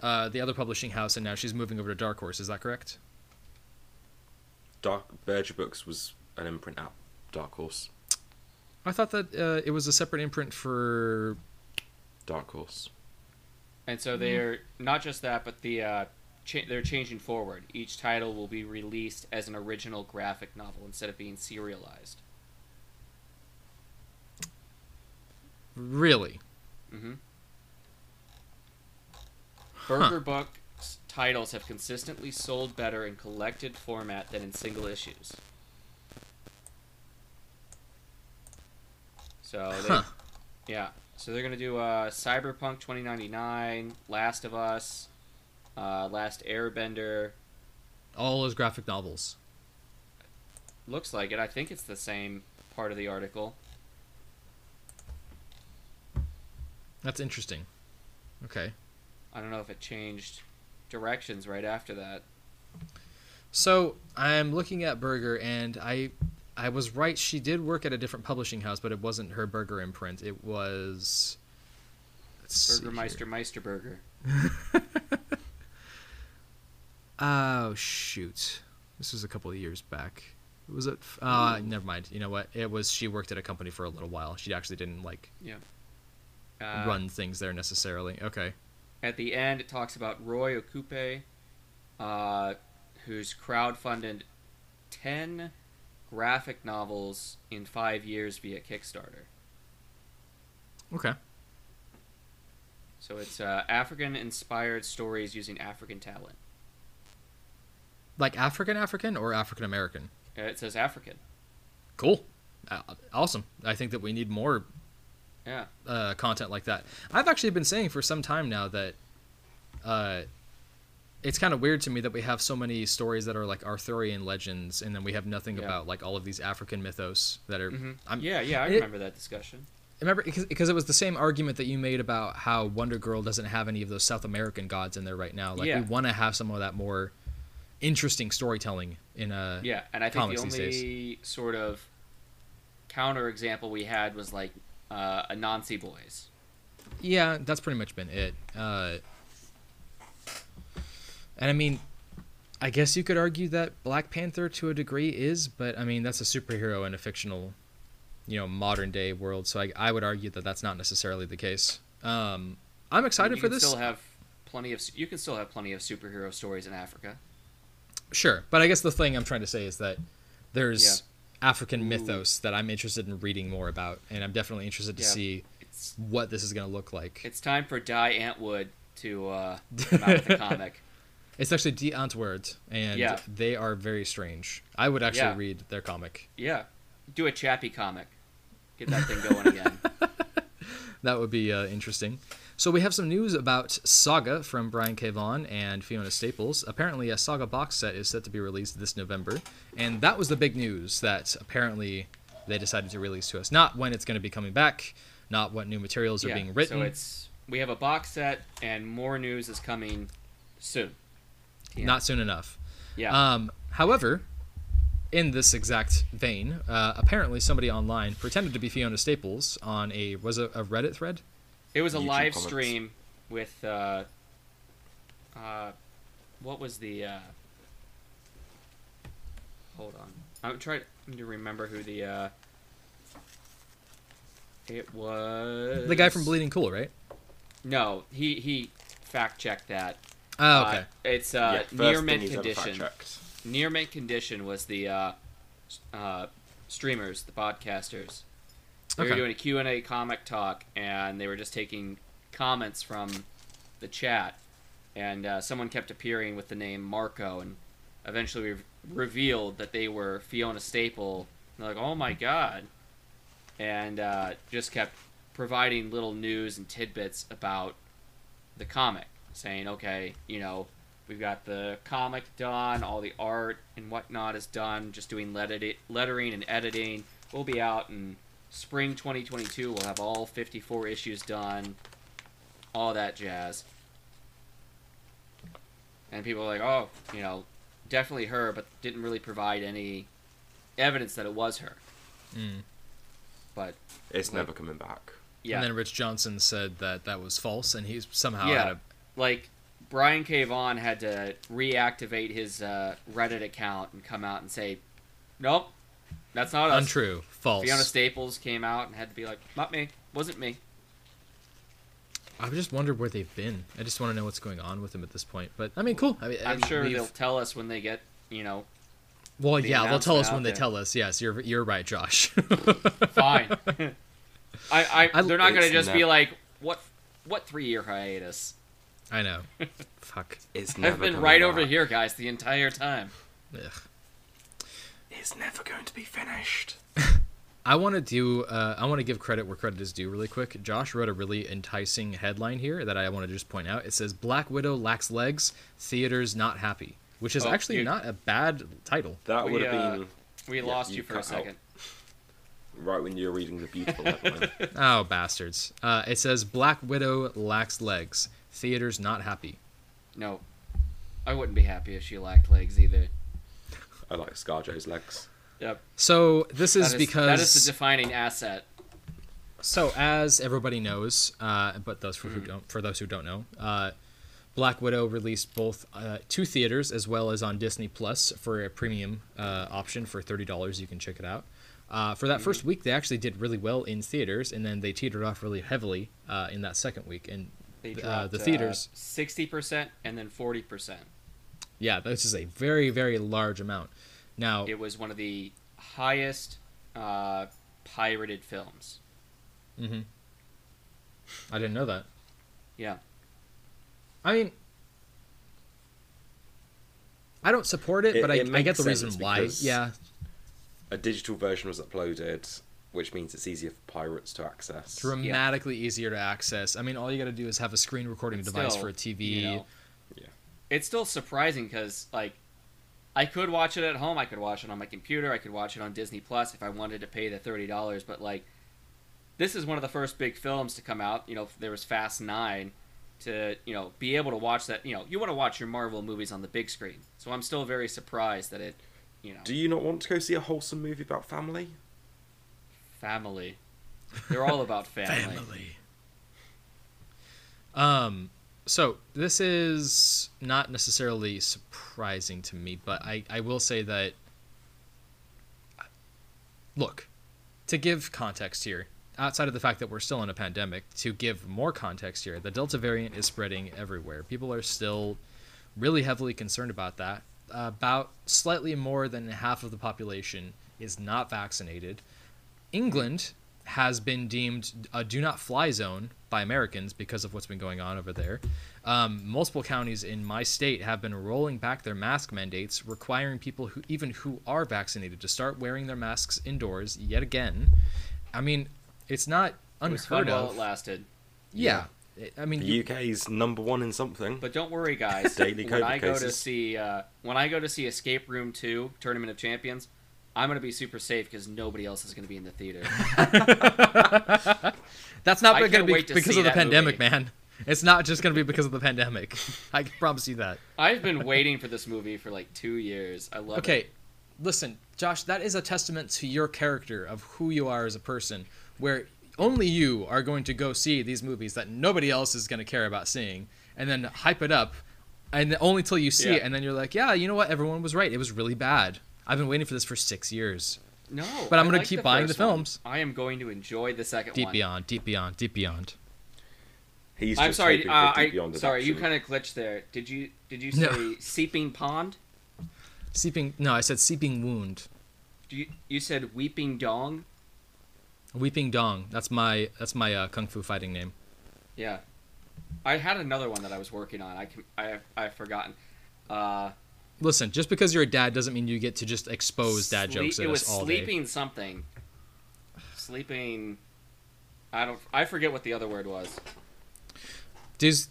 uh, the other publishing house, and now she's moving over to Dark Horse. Is that correct? Dark Berger Books was an imprint at Dark Horse. I thought that uh, it was a separate imprint for. Dark Horse. And so they're not just that, but the uh, cha- they're changing forward. Each title will be released as an original graphic novel instead of being serialized. Really? Mm-hmm. Berger Books titles have consistently sold better in collected format than in single issues. So they, Huh. yeah, so they're gonna do uh, Cyberpunk 2099, Last of Us, uh, Last Airbender. All those graphic novels. Looks like it. I think it's the same part of the article. That's interesting. Okay. I don't know if it changed directions right after that. So I'm looking at Berger, and I, I was right. She did work at a different publishing house, but it wasn't her Berger imprint. It was. Burgermeister. Meisterburger. Oh shoot! This was a couple of years back. Was it? Uh, never mind. You know what? It was. She worked at a company for a little while. She actually didn't like Uh, run things there necessarily. Okay. At the end, it talks about Roye Okupe, uh, who's crowdfunded 10 graphic novels in five years via Kickstarter. Okay. So it's uh, African inspired stories using African talent. Like African African or African American. Uh, it says African. Cool. Uh, awesome. I think that we need more Yeah. uh, content like that. I've actually been saying for some time now that uh, it's kind of weird to me that we have so many stories that are like Arthurian legends, and then we have nothing Yeah. about like all of these African mythos that are. Mhm. I'm, yeah, yeah, I it- remember that discussion. remember because, because it was the same argument that you made about how Wonder Girl doesn't have any of those South American gods in there right now. Like Yeah. we want to have some of that more interesting storytelling in a Yeah, and I think the only sort of counter example we had was like uh, Anansi Boys. Yeah, that's pretty much been it. Uh, and I mean, I guess you could argue that Black Panther to a degree is, but I mean that's a superhero in a fictional, you know, modern day world. So I, I would argue that that's not necessarily the case. Um, I'm excited you for can this. Still have plenty of you can still have plenty of superhero stories in Africa. Sure, but I guess the thing I'm trying to say is that there's African Ooh. mythos that I'm interested in reading more about, and I'm definitely interested to Yeah. see It's what this is going to look like. it's time for Die Antwoord to uh, come out with a comic. It's actually D Antwoord, and Yeah. they are very strange. I would actually Yeah. read their comic. Yeah, do a Chappie comic. Get that thing going again. That would be uh, interesting. So we have some news about Saga from Brian K. Vaughan and Fiona Staples. Apparently, a Saga box set is set to be released this November, and that was the big news that apparently they decided to release to us. Not when it's going to be coming back, not what new materials are yeah, being written. So it's we have a box set and more news is coming soon. Yeah. Not soon enough. Yeah. Um, however, in this exact vein, uh, apparently somebody online pretended to be Fiona Staples on a was it a Reddit thread? It was a YouTube live comments. stream with uh, uh, what was the uh, hold on. I'm trying to remember who the uh, it was The guy from Bleeding Cool, right? No, he he fact checked that. Oh, okay. Uh, it's yeah, uh, first near mint condition. fact-checked. Near mint condition was the uh, uh, streamers, the podcasters. They were doing a Q&A comic talk, and they were just taking comments from the chat. And uh, someone kept appearing with the name Marco, and eventually re- revealed that they were Fiona Staple. And they're like, oh my god. And uh, just kept providing little news and tidbits about the comic, saying, okay, you know, we've got the comic done, all the art and whatnot is done, just doing letter- lettering and editing. We'll be out in spring 2022. We'll have all 54 issues done, all that jazz. And people are like, oh, you know, definitely her, but didn't really provide any evidence that it was her. Mm. But It's Like- never coming back. yeah, And then Rich Johnston said that that was false, and he's somehow Yeah. had a like Brian K. Vaughan had to reactivate his uh, Reddit account and come out and say, "Nope, that's not us." untrue, false. Fiona Staples came out and had to be like, "Not me, wasn't me." I just wonder where they've been. I just want to know what's going on with them at this point. But I mean, cool. I mean, I'm sure we've- they'll tell us when they get, you know, Well, the yeah, they'll tell us when out they tell us. Yes, you're you're right, Josh. fine. I, I, I- they're not gonna It's just be like, "What, what three year hiatus?" I know. Fuck. It's never I've been coming right over here, guys, the entire time. Ugh. It's never going to be finished. I want to do. Uh, I want to give credit where credit is due, really quick. Josh wrote a really enticing headline here that I want to just point out. It says "Black Widow lacks legs, theaters not happy," which is Oh, actually you- not a bad title. That would have uh, been We Yeah, lost you you for a cut out. second. right when you were reading the beautiful headline. Oh, bastards! Uh, it says "Black Widow lacks legs, theaters not happy." No, I wouldn't be happy if she lacked legs either. I like Scarjo's legs. Yep. So this is, That because that is the defining asset. So as everybody knows, uh, but those for who Mm. don't, for those who don't know, uh, Black Widow released both uh, two theaters as well as on Disney Plus for a premium uh, option for thirty dollars. You can check it out. Uh, for that Mm-hmm. first week, they actually did really well in theaters, and then they teetered off really heavily uh, in that second week. And They uh, dropped the theaters, sixty percent and then forty percent. Yeah, this is a very very large amount. Now, It was one of the highest uh, pirated films. hmm I didn't know that. Yeah. I mean, I don't support it, It- but I, it I get makes the reason why. Yeah, A digital version was uploaded, which means it's easier for pirates to access. dramatically easier to access. I mean, all you got to do is have a screen recording But device still, for a TV. You know, Yeah. It's still surprising because like I could watch it at home. I could watch it on my computer. I could watch it on Disney Plus if I wanted to pay the thirty dollars. But like, this is one of the first big films to come out. You know, there was Fast Nine. To you know, be able to watch that. You know, you want to watch your Marvel movies on the big screen. So I'm still very surprised that it. You know, Do you not want to go see a wholesome movie about family? family. They're all about family. Family. Um, so this is not necessarily surprising to me, but I, I will say that. Look, to give context here, outside of the fact that we're still in a pandemic, to give more context here, the Delta variant is spreading everywhere. People are still really heavily concerned about that. about slightly more than half of the population is not vaccinated. England has been deemed a do not fly zone by Americans because of what's been going on over there. Um, multiple counties in my state have been rolling back their mask mandates, requiring people who even who are vaccinated to start wearing their masks indoors yet again. I mean, it's not unheard It was fun unheard while it lasted. yeah. I mean, The you- UK's number one in something. But don't worry, guys. Daily COVID when COVID I go to see uh, when I go to see Escape Room Two: Tournament of Champions, I'm gonna be super safe because nobody else is gonna be in the theater. that's not going to be because of the pandemic, movie. man. It's not just going to be because of the pandemic. I can promise you that. I've been waiting for this movie for like two years. I love Okay, it. listen, Josh, that is a testament to your character of who you are as a person, where only you are going to go see these movies that nobody else is going to care about seeing, and then hype it up, and only till you see Yeah. it, and then you're like, yeah, you know what? Everyone was right. It was really bad. I've been waiting for this for six years. No, But I'm I gonna like keep the buying the first one. films. I am going to enjoy the second Deep one. beyond, deep beyond, deep beyond. He's I'm just sorry. hoping Uh, Deep I Beyond sorry. You adaptation. kind of glitched there. Did you did you No. say seeping pond? Seeping. No, I said seeping wound. Do you you said weeping dong? Weeping Dong. That's my that's my uh, kung fu fighting name. Yeah. I had another one that I was working on. I can, I I've forgotten. Uh, Listen, just because you're a dad doesn't mean you get to just expose dad Sleep- jokes at It was us all day. sleeping something. Sleeping. I don't. I forget what the other word was. Does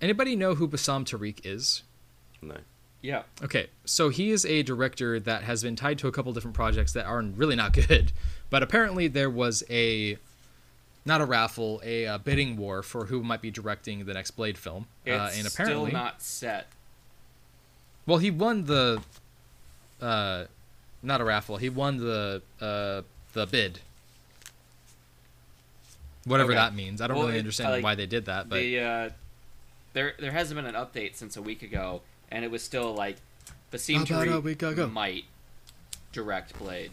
anybody know who Bassam Tariq is? No. Yeah. Okay, so he is a director that has been tied to a couple different projects that are really not good. But apparently there was a not a raffle, a, uh bidding war for who might be directing the next Blade film. It's uh, and apparently, still not set. Well, he won the uh, not a raffle. He won the uh, the bid. Whatever Okay. that means. I don't Well, really understand like, why they did that, but the uh, there there hasn't been an update since a week ago, and it was still like Bassam Tariq might direct Blade.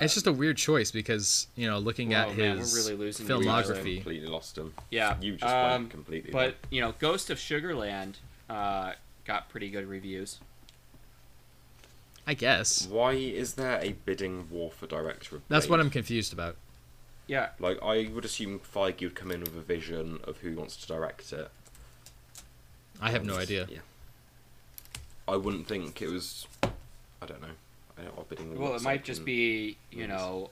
It's just a weird choice because you know looking Whoa, at man, we're his really losing We filmography. completely lost him. yeah. You just um, went completely. But you know, Ghost of Sugarland uh, got pretty good reviews. I guess Why is there a bidding war for director of that's what I'm confused about. Yeah, Like, I would assume Feige would come in with a vision of who wants to direct it. I have no idea. Yeah. I wouldn't think it was. I don't know. I don't know what bidding war Well, it might just be, you movies. know,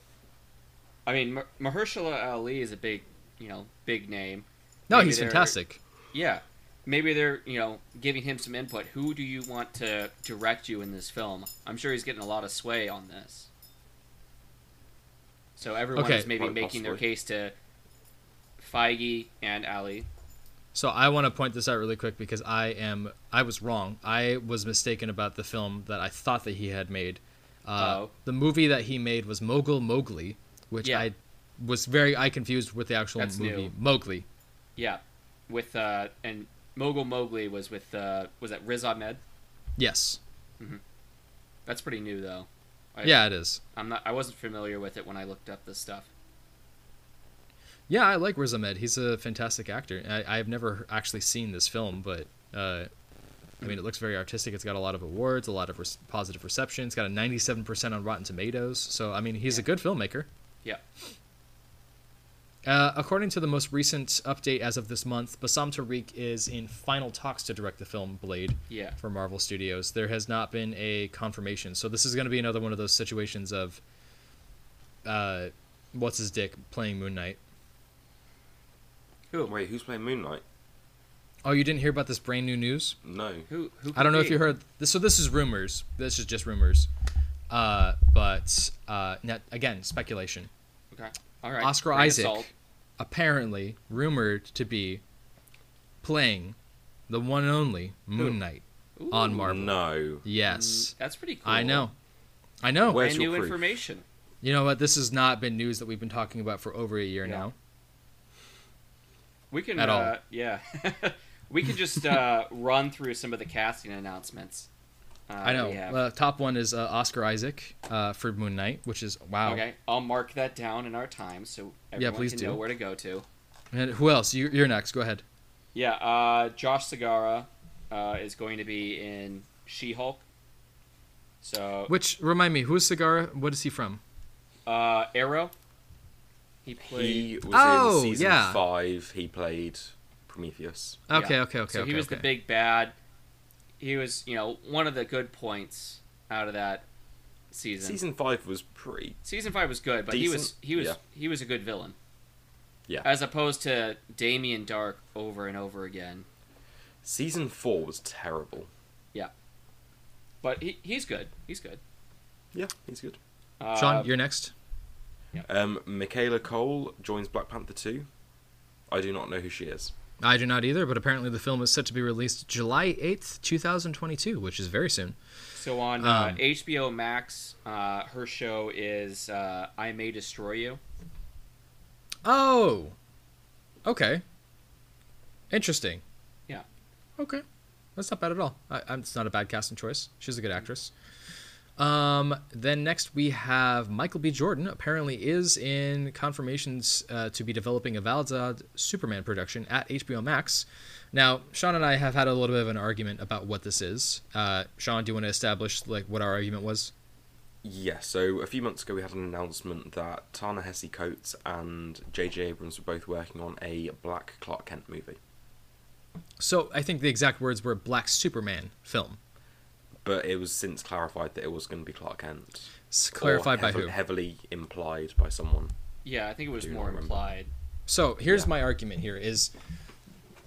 I mean, Mar- Mahershala Ali is a big, you know, big name. No, Maybe he's fantastic. Yeah, maybe they're, you know, giving him some input. Who do you want to direct you in this film? I'm sure he's getting a lot of sway on this. So everyone Okay. is maybe Quite making their case to Feige and Ali. So I want to point this out really quick because I am I was wrong. I was mistaken about the film that I thought that he had made. Uh, Oh. The movie that he made was Mogul Mowgli, which Yeah. I was very I confused with the actual That's movie new. Mowgli. Yeah, with uh, and Mogul Mowgli was with uh, was that Riz Ahmed? Yes. That's pretty new though. I, yeah, it is. I'm not. I wasn't familiar with it when I looked up this stuff. Yeah, I like Riz Ahmed. He's a fantastic actor. I, I've never actually seen this film, but uh, I mean, it looks very artistic. It's got a lot of awards, a lot of res- positive reception. It's got a 97% on Rotten Tomatoes. So, I mean, he's a good filmmaker. Yeah. Uh, according to the most recent update as of this month, Bassam Tariq is in final talks to direct the film Blade Yeah. for Marvel Studios. There has not been a confirmation. So, this is going to be another one of those situations of uh, what's his dick playing Moon Knight. Who? Wait, who's playing Moon Knight? Oh, you didn't hear about this brand new news? No. Who? Who? I don't know could if you heard this. So this is rumors. This is just rumors. Uh, but uh, net, again, speculation. Okay. All right. Oscar Grain of Isaac, apparently rumored to be playing the one and only Moon Knight on Ooh, Marvel. No. Yes, mm, That's pretty cool. I know. I know. Where's and your new proof? information. You know what? This has not been news that we've been talking about for over a year Yeah. now. We can. At all. uh, Yeah. we can just uh, run through some of the casting announcements. Uh, I know. we. Uh, top one is uh, Oscar Isaac uh, for Moon Knight, which is wow. Okay, I'll mark that down in our time so everyone please can do. know where to go to. And who else? You, you're next. Go ahead. Yeah, uh, Josh Segarra uh, is going to be in She-Hulk. So Which remind me, who's Cigar? What is he from? uh, Arrow. He played. Oh, He was in season yeah. five. He played Prometheus. Okay, Yeah. okay, okay. so okay, he was okay. the big bad. He was, you know, one of the good points out of that season. Season five was pretty. Season five was good, but he was he was yeah. he was a good villain. Yeah. As opposed to Damien Darhk over and over again. Season four was terrible. Yeah. But he, he's good. He's good. Yeah, he's good. Uh, Sean, you're next. Um, Michaela Coel joins Black Panther two. I do not know who she is. I do not either, but apparently the film is set to be released July 8th, 2022, which is very soon. So on uh, Um, HBO Max, uh, her show is uh, I May Destroy You. Oh. Okay. Interesting. Yeah. Okay. That's not bad at all. I, I'm, it's not a bad casting choice. She's a good actress. Um, then next we have Michael B. Jordan. Apparently, is in confirmations uh, to be developing a Val-Zod Superman production at HBO Max. Now, Sean and I have had a little bit of an argument about what this is. Uh, Sean, do you want to establish like what our argument was? Yeah, so a few months ago we had an announcement that Ta-Nehisi Coates and J.J. Abrams were both working on a Black Clark Kent movie. So I think the exact words were Black Superman film. But it was since clarified that it was going to be Clark Kent. S- Or Clarified by heav- who? Heavily implied by someone. Yeah, I think it was more implied. So here's Yeah. my argument here is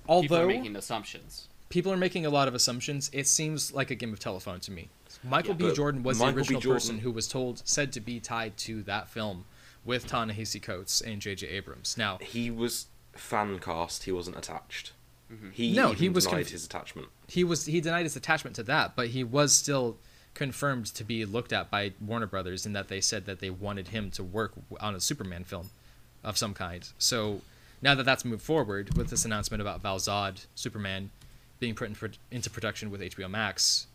although People are making assumptions. people are making a lot of assumptions, it seems like a game of telephone to me. Michael Yeah, B. Jordan was Michael the original Jordan- person who was told said to be tied to that film with Ta-Nehisi Coates and J.J. Abrams. Now, He was fan cast, he wasn't attached. Mhm. He No, he was denied conf- his attachment. he was he denied his attachment to that, but he was still confirmed to be looked at by Warner Brothers in that they said that they wanted him to work on a Superman film of some kind. So now that that's moved forward with this announcement about Val Zod Superman being put in, pro- into production with HBO Max,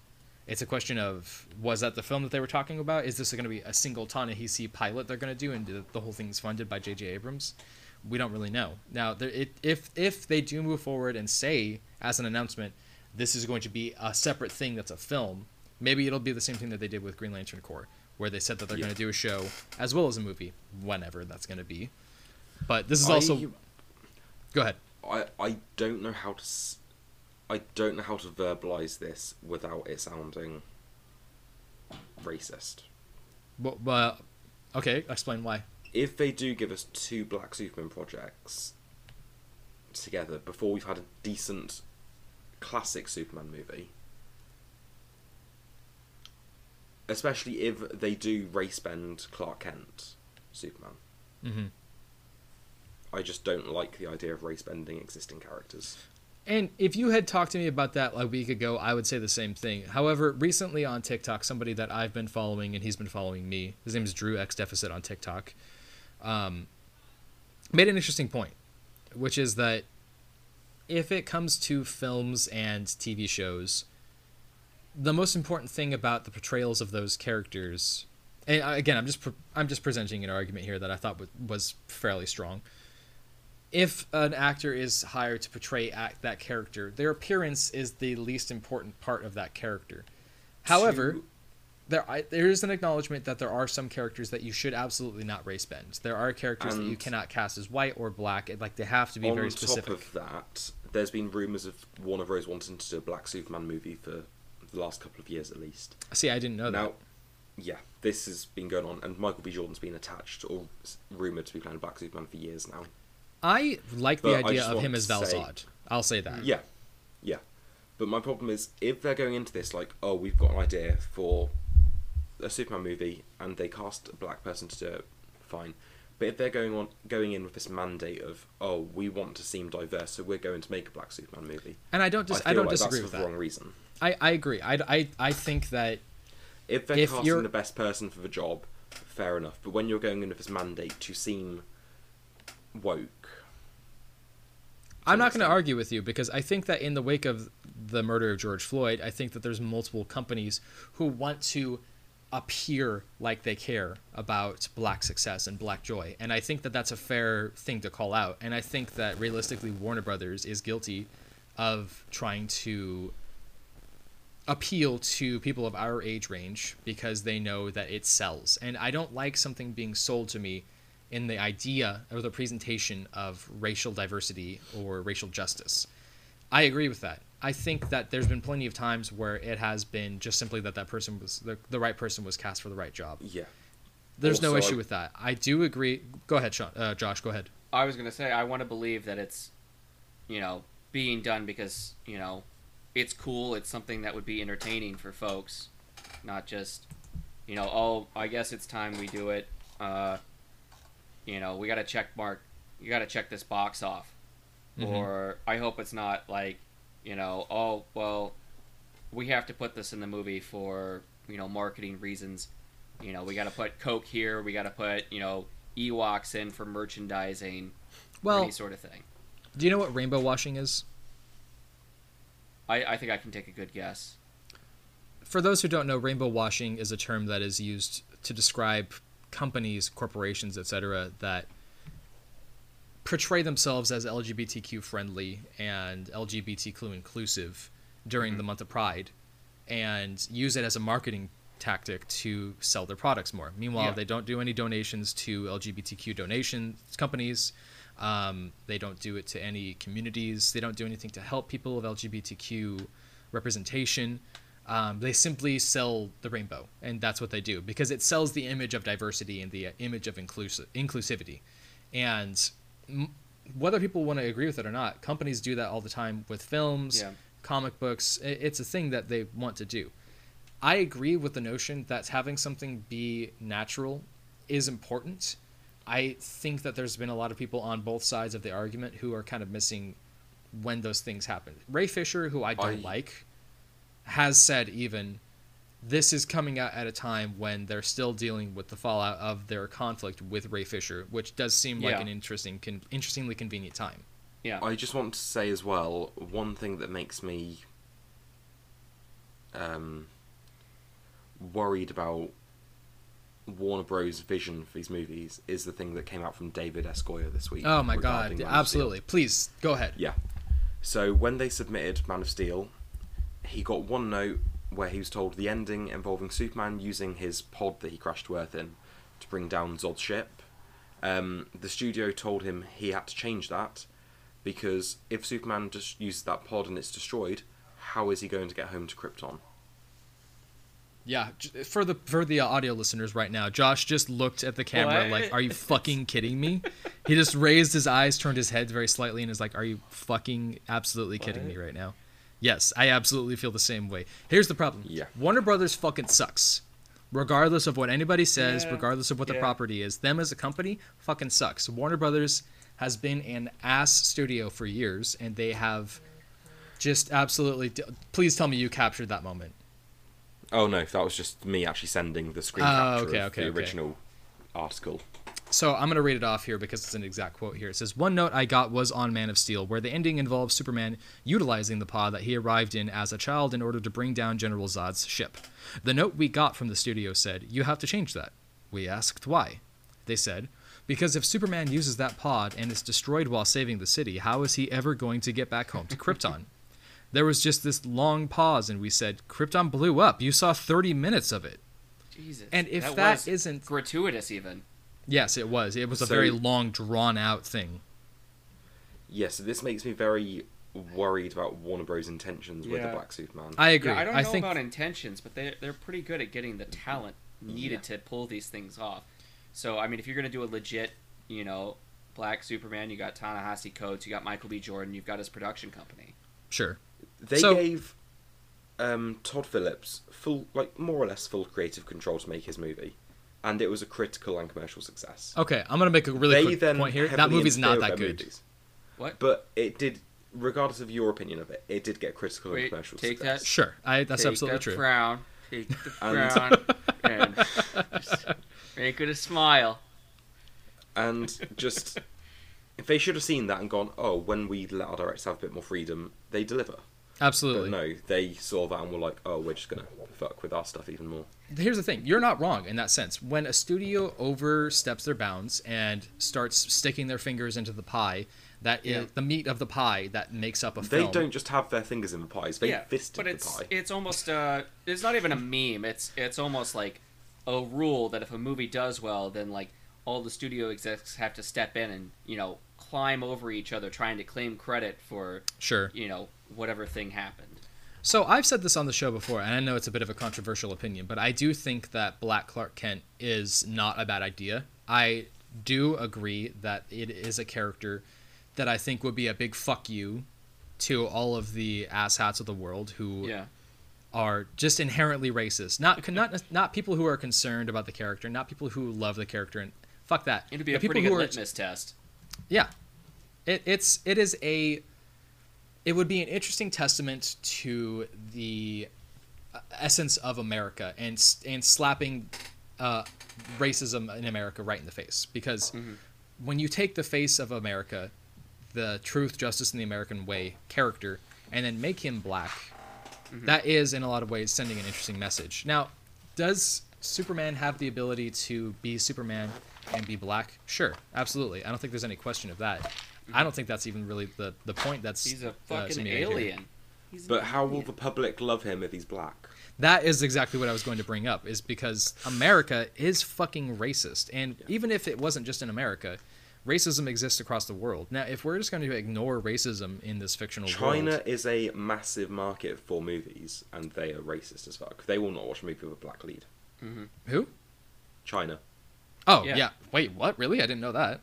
it's a question of was that the film that they were talking about? Is this going to be a single Ta-Nehisi pilot they're going to do, and the, the whole thing's funded by J.J. Abrams? We don't really know. Now, there, it, if if they do move forward and say as an announcement, this is going to be a separate thing that's a film, maybe it'll be the same thing that they did with Green Lantern Corps, where they said that they're Yeah. going to do a show as well as a movie, whenever that's going to be. But this is I- also. Go ahead. I, I don't know how to s- I don't know how to verbalize this without it sounding racist. Well, well, okay, explain why. If they do give us two Black Superman projects together before we've had a decent classic Superman movie, especially if they do race bend Clark Kent Superman, hmm I just don't like the idea of race bending existing characters. And if you had talked to me about that a week ago, I would say the same thing. However, recently on TikTok, somebody that I've been following and he's been following me, his name is Drew X Deficit on TikTok, um, made an interesting point, which is that if it comes to films and TV shows, the most important thing about the portrayals of those characters, and uh, again, I'm just pre- I'm just presenting an argument here that I thought wa- was fairly strong if an actor is hired to portray act that character, their appearance is the least important part of that character. However, To- there I, there is an acknowledgement that there are some characters that you should absolutely not race bend. There are characters that you cannot cast as white or black. It, like they have to be on very top specific. of that, there's been rumours of Warner Bros. wanting to do a Black Superman movie for the last couple of years at least. See, I didn't know that. now, that. yeah, this has been going on, and Michael B. Jordan's been attached or rumoured to be playing Black Superman for years now. I like the But I idea of him as to say- Val-Zod. I'll say that. Yeah, Yeah, but my problem is if they're going into this like, oh, we've got an idea for a Superman movie, and they cast a black person to do it, fine. But if they're going on going in with this mandate of, oh, we want to seem diverse, so we're going to make a black Superman movie, And I don't dis- I, I, don't like disagree that's with for the wrong reason. I, I agree. I, I, I think that If they're If casting you're- the best person for the job, fair enough. But when you're going in with this mandate to seem woke, I'm not going to argue with you because I think that in the wake of the murder of George Floyd, I think that there's multiple companies who want to appear like they care about black success and black joy. And I think that that's a fair thing to call out. And I think that realistically, Warner Brothers is guilty of trying to appeal to people of our age range because they know that it sells. And I don't like something being sold to me in the idea or the presentation of racial diversity or racial justice. I agree with that. I think that there's been plenty of times where it has been just simply that that person was the, the right person was cast for the right job. yeah, There's no issue with that. I do agree. Go ahead, Sean. Uh, Josh. Go ahead. I was gonna say I want to believe that it's, you know, being done because you know, it's cool. It's something that would be entertaining for folks, not just, you know, oh, I guess it's time we do it. Uh, you know, we got to check mark. You got to check this box off, Mhm. or I hope it's not like, you know, oh well, we have to put this in the movie for you know marketing reasons. You know, we got to put Coke here. We got to put you know Ewoks in for merchandising. Well, any sort of thing. do you know what rainbow washing is? I, I think I can take a good guess. For those who don't know, rainbow washing is a term that is used to describe companies, corporations, etc., that portray themselves as LGBTQ friendly and LGBTQ inclusive during Mhm. the month of Pride and use it as a marketing tactic to sell their products more. Meanwhile, Yeah. they don't do any donations to LGBTQ donation companies. Um, they don't do it to any communities. They don't do anything to help people of LGBTQ representation. Um, they simply sell the rainbow, and that's what they do because it sells the image of diversity and the image of inclusive inclusivity. And whether people want to agree with it or not, companies do that all the time with films, Yeah. comic books. It's a thing that they want to do. I agree with the notion that having something be natural is important. I think that there's been a lot of people on both sides of the argument who are kind of missing when those things happen. Ray Fisher, who I don't I- like, has said even this is coming out at a time when they're still dealing with the fallout of their conflict with Ray Fisher, which does seem like an interesting, con- interestingly convenient time. Yeah. I just want to say as well one thing that makes me um, worried about Warner Bros. vision for these movies is the thing that came out from David S. Goyer this week. Oh my god, Man absolutely. Please go ahead. Yeah. So when they submitted Man of Steel, he got one note where he was told the ending involving Superman using his pod that he crashed to Earth in to bring down Zod's ship. Um, the studio told him he had to change that because if Superman just uses that pod and it's destroyed, how is he going to get home to Krypton? Yeah, for the for the uh, audio listeners right now, Josh just looked at the camera What? like, "Are you fucking kidding me?" he just raised his eyes, turned his head very slightly, and is like, "Are you fucking absolutely kidding me right now?" Yes, I absolutely feel the same way. Here's the problem. Yeah. Warner Brothers fucking sucks. Regardless of what anybody says, Yeah, regardless of what the property is, them as a company fucking sucks. Warner Brothers has been an ass studio for years, and they have just absolutely. Please tell me you captured that moment. Oh no, that was just me actually sending the screen Oh, capture okay, of okay, the okay. original article. So I'm going to read it off here because it's an exact quote here. It says, One note I got was on Man of Steel, where the ending involves Superman utilizing the pod that he arrived in as a child in order to bring down General Zod's ship. The note we got from the studio said, You have to change that. We asked why. They said, Because if Superman uses that pod and is destroyed while saving the city, how is he ever going to get back home to Krypton? there was just this long pause, and we said, Krypton blew up. You saw 30 minutes of it. Jesus. And if that was isn't gratuitous, even. Yes, it was. It was a So- very long, drawn out thing. Yes, this makes me very worried about Warner Bros. intentions with the Black Superman. I agree. Yeah, I don't I know think about intentions, but they they're pretty good at getting the talent needed to pull these things off. So I mean, if you're gonna do a legit, you know, Black Superman, you got Ta-Nehisi Coates, you got Michael B. Jordan, you've got his production company. sure. They So- gave um, Todd Phillips full, like more or less full creative control to make his movie, and it was a critical and commercial success. Okay, I'm gonna make a really they quick then point here. That movie's not that good. movies. What? But it did, regardless of your opinion of it, it did get critical Wait, and commercial take success. that- Sure, I that's take absolutely that true. frown. Take the And- frown and just make it a smile. and just if they should have seen that and gone, oh, when we let our directors have a bit more freedom, they deliver. Absolutely. But no, they saw that and were like, oh, we're just gonna fuck with our stuff even more. here's the thing you're not wrong in that sense when a studio oversteps their bounds and starts sticking their fingers into the pie that is Yeah. the meat of the pie that makes up a film. They don't just have their fingers in the pies; they yeah, fisted but the it's pie. it's almost uh, it's not even a meme. It's it's almost like a rule that if a movie does well, then like all the studio execs have to step in and you know climb over each other trying to claim credit for sure you know whatever thing happened. so i've said this on the show before and i know it's a bit of a controversial opinion but i do think that black clark kent is not a bad idea i do agree that it is a character that i think would be a big fuck you to all of the asshats of the world who Yeah. are just inherently racist. Not not not people who are concerned about the character, not people who love the character, and fuck that. It'd be The a pretty good litmus test. Yeah, it, it's it is a. It would be an interesting testament to the uh, essence of America and and slapping uh, racism in America right in the face because Mhm. when you take the face of America, the truth, justice, and the American way character, and then make him black, that is in a lot of ways sending an interesting message. Now, does Superman have the ability to be Superman and be black? Sure, absolutely. I don't think there's any question of that. I don't think that's even really the the point. That's He's a uh, fucking simulated here. alien. He's But how will the public love him if he's black? That is exactly what I was going to bring up. Is because America is fucking racist, and even if it wasn't just in America, racism exists across the world. Now, if we're just going to ignore racism in this fictional China world, is a massive market for movies, and they are racist as fuck. They will not watch a movie with a black lead. who? China. Oh Yeah. yeah. Wait, what? Really? I didn't know that.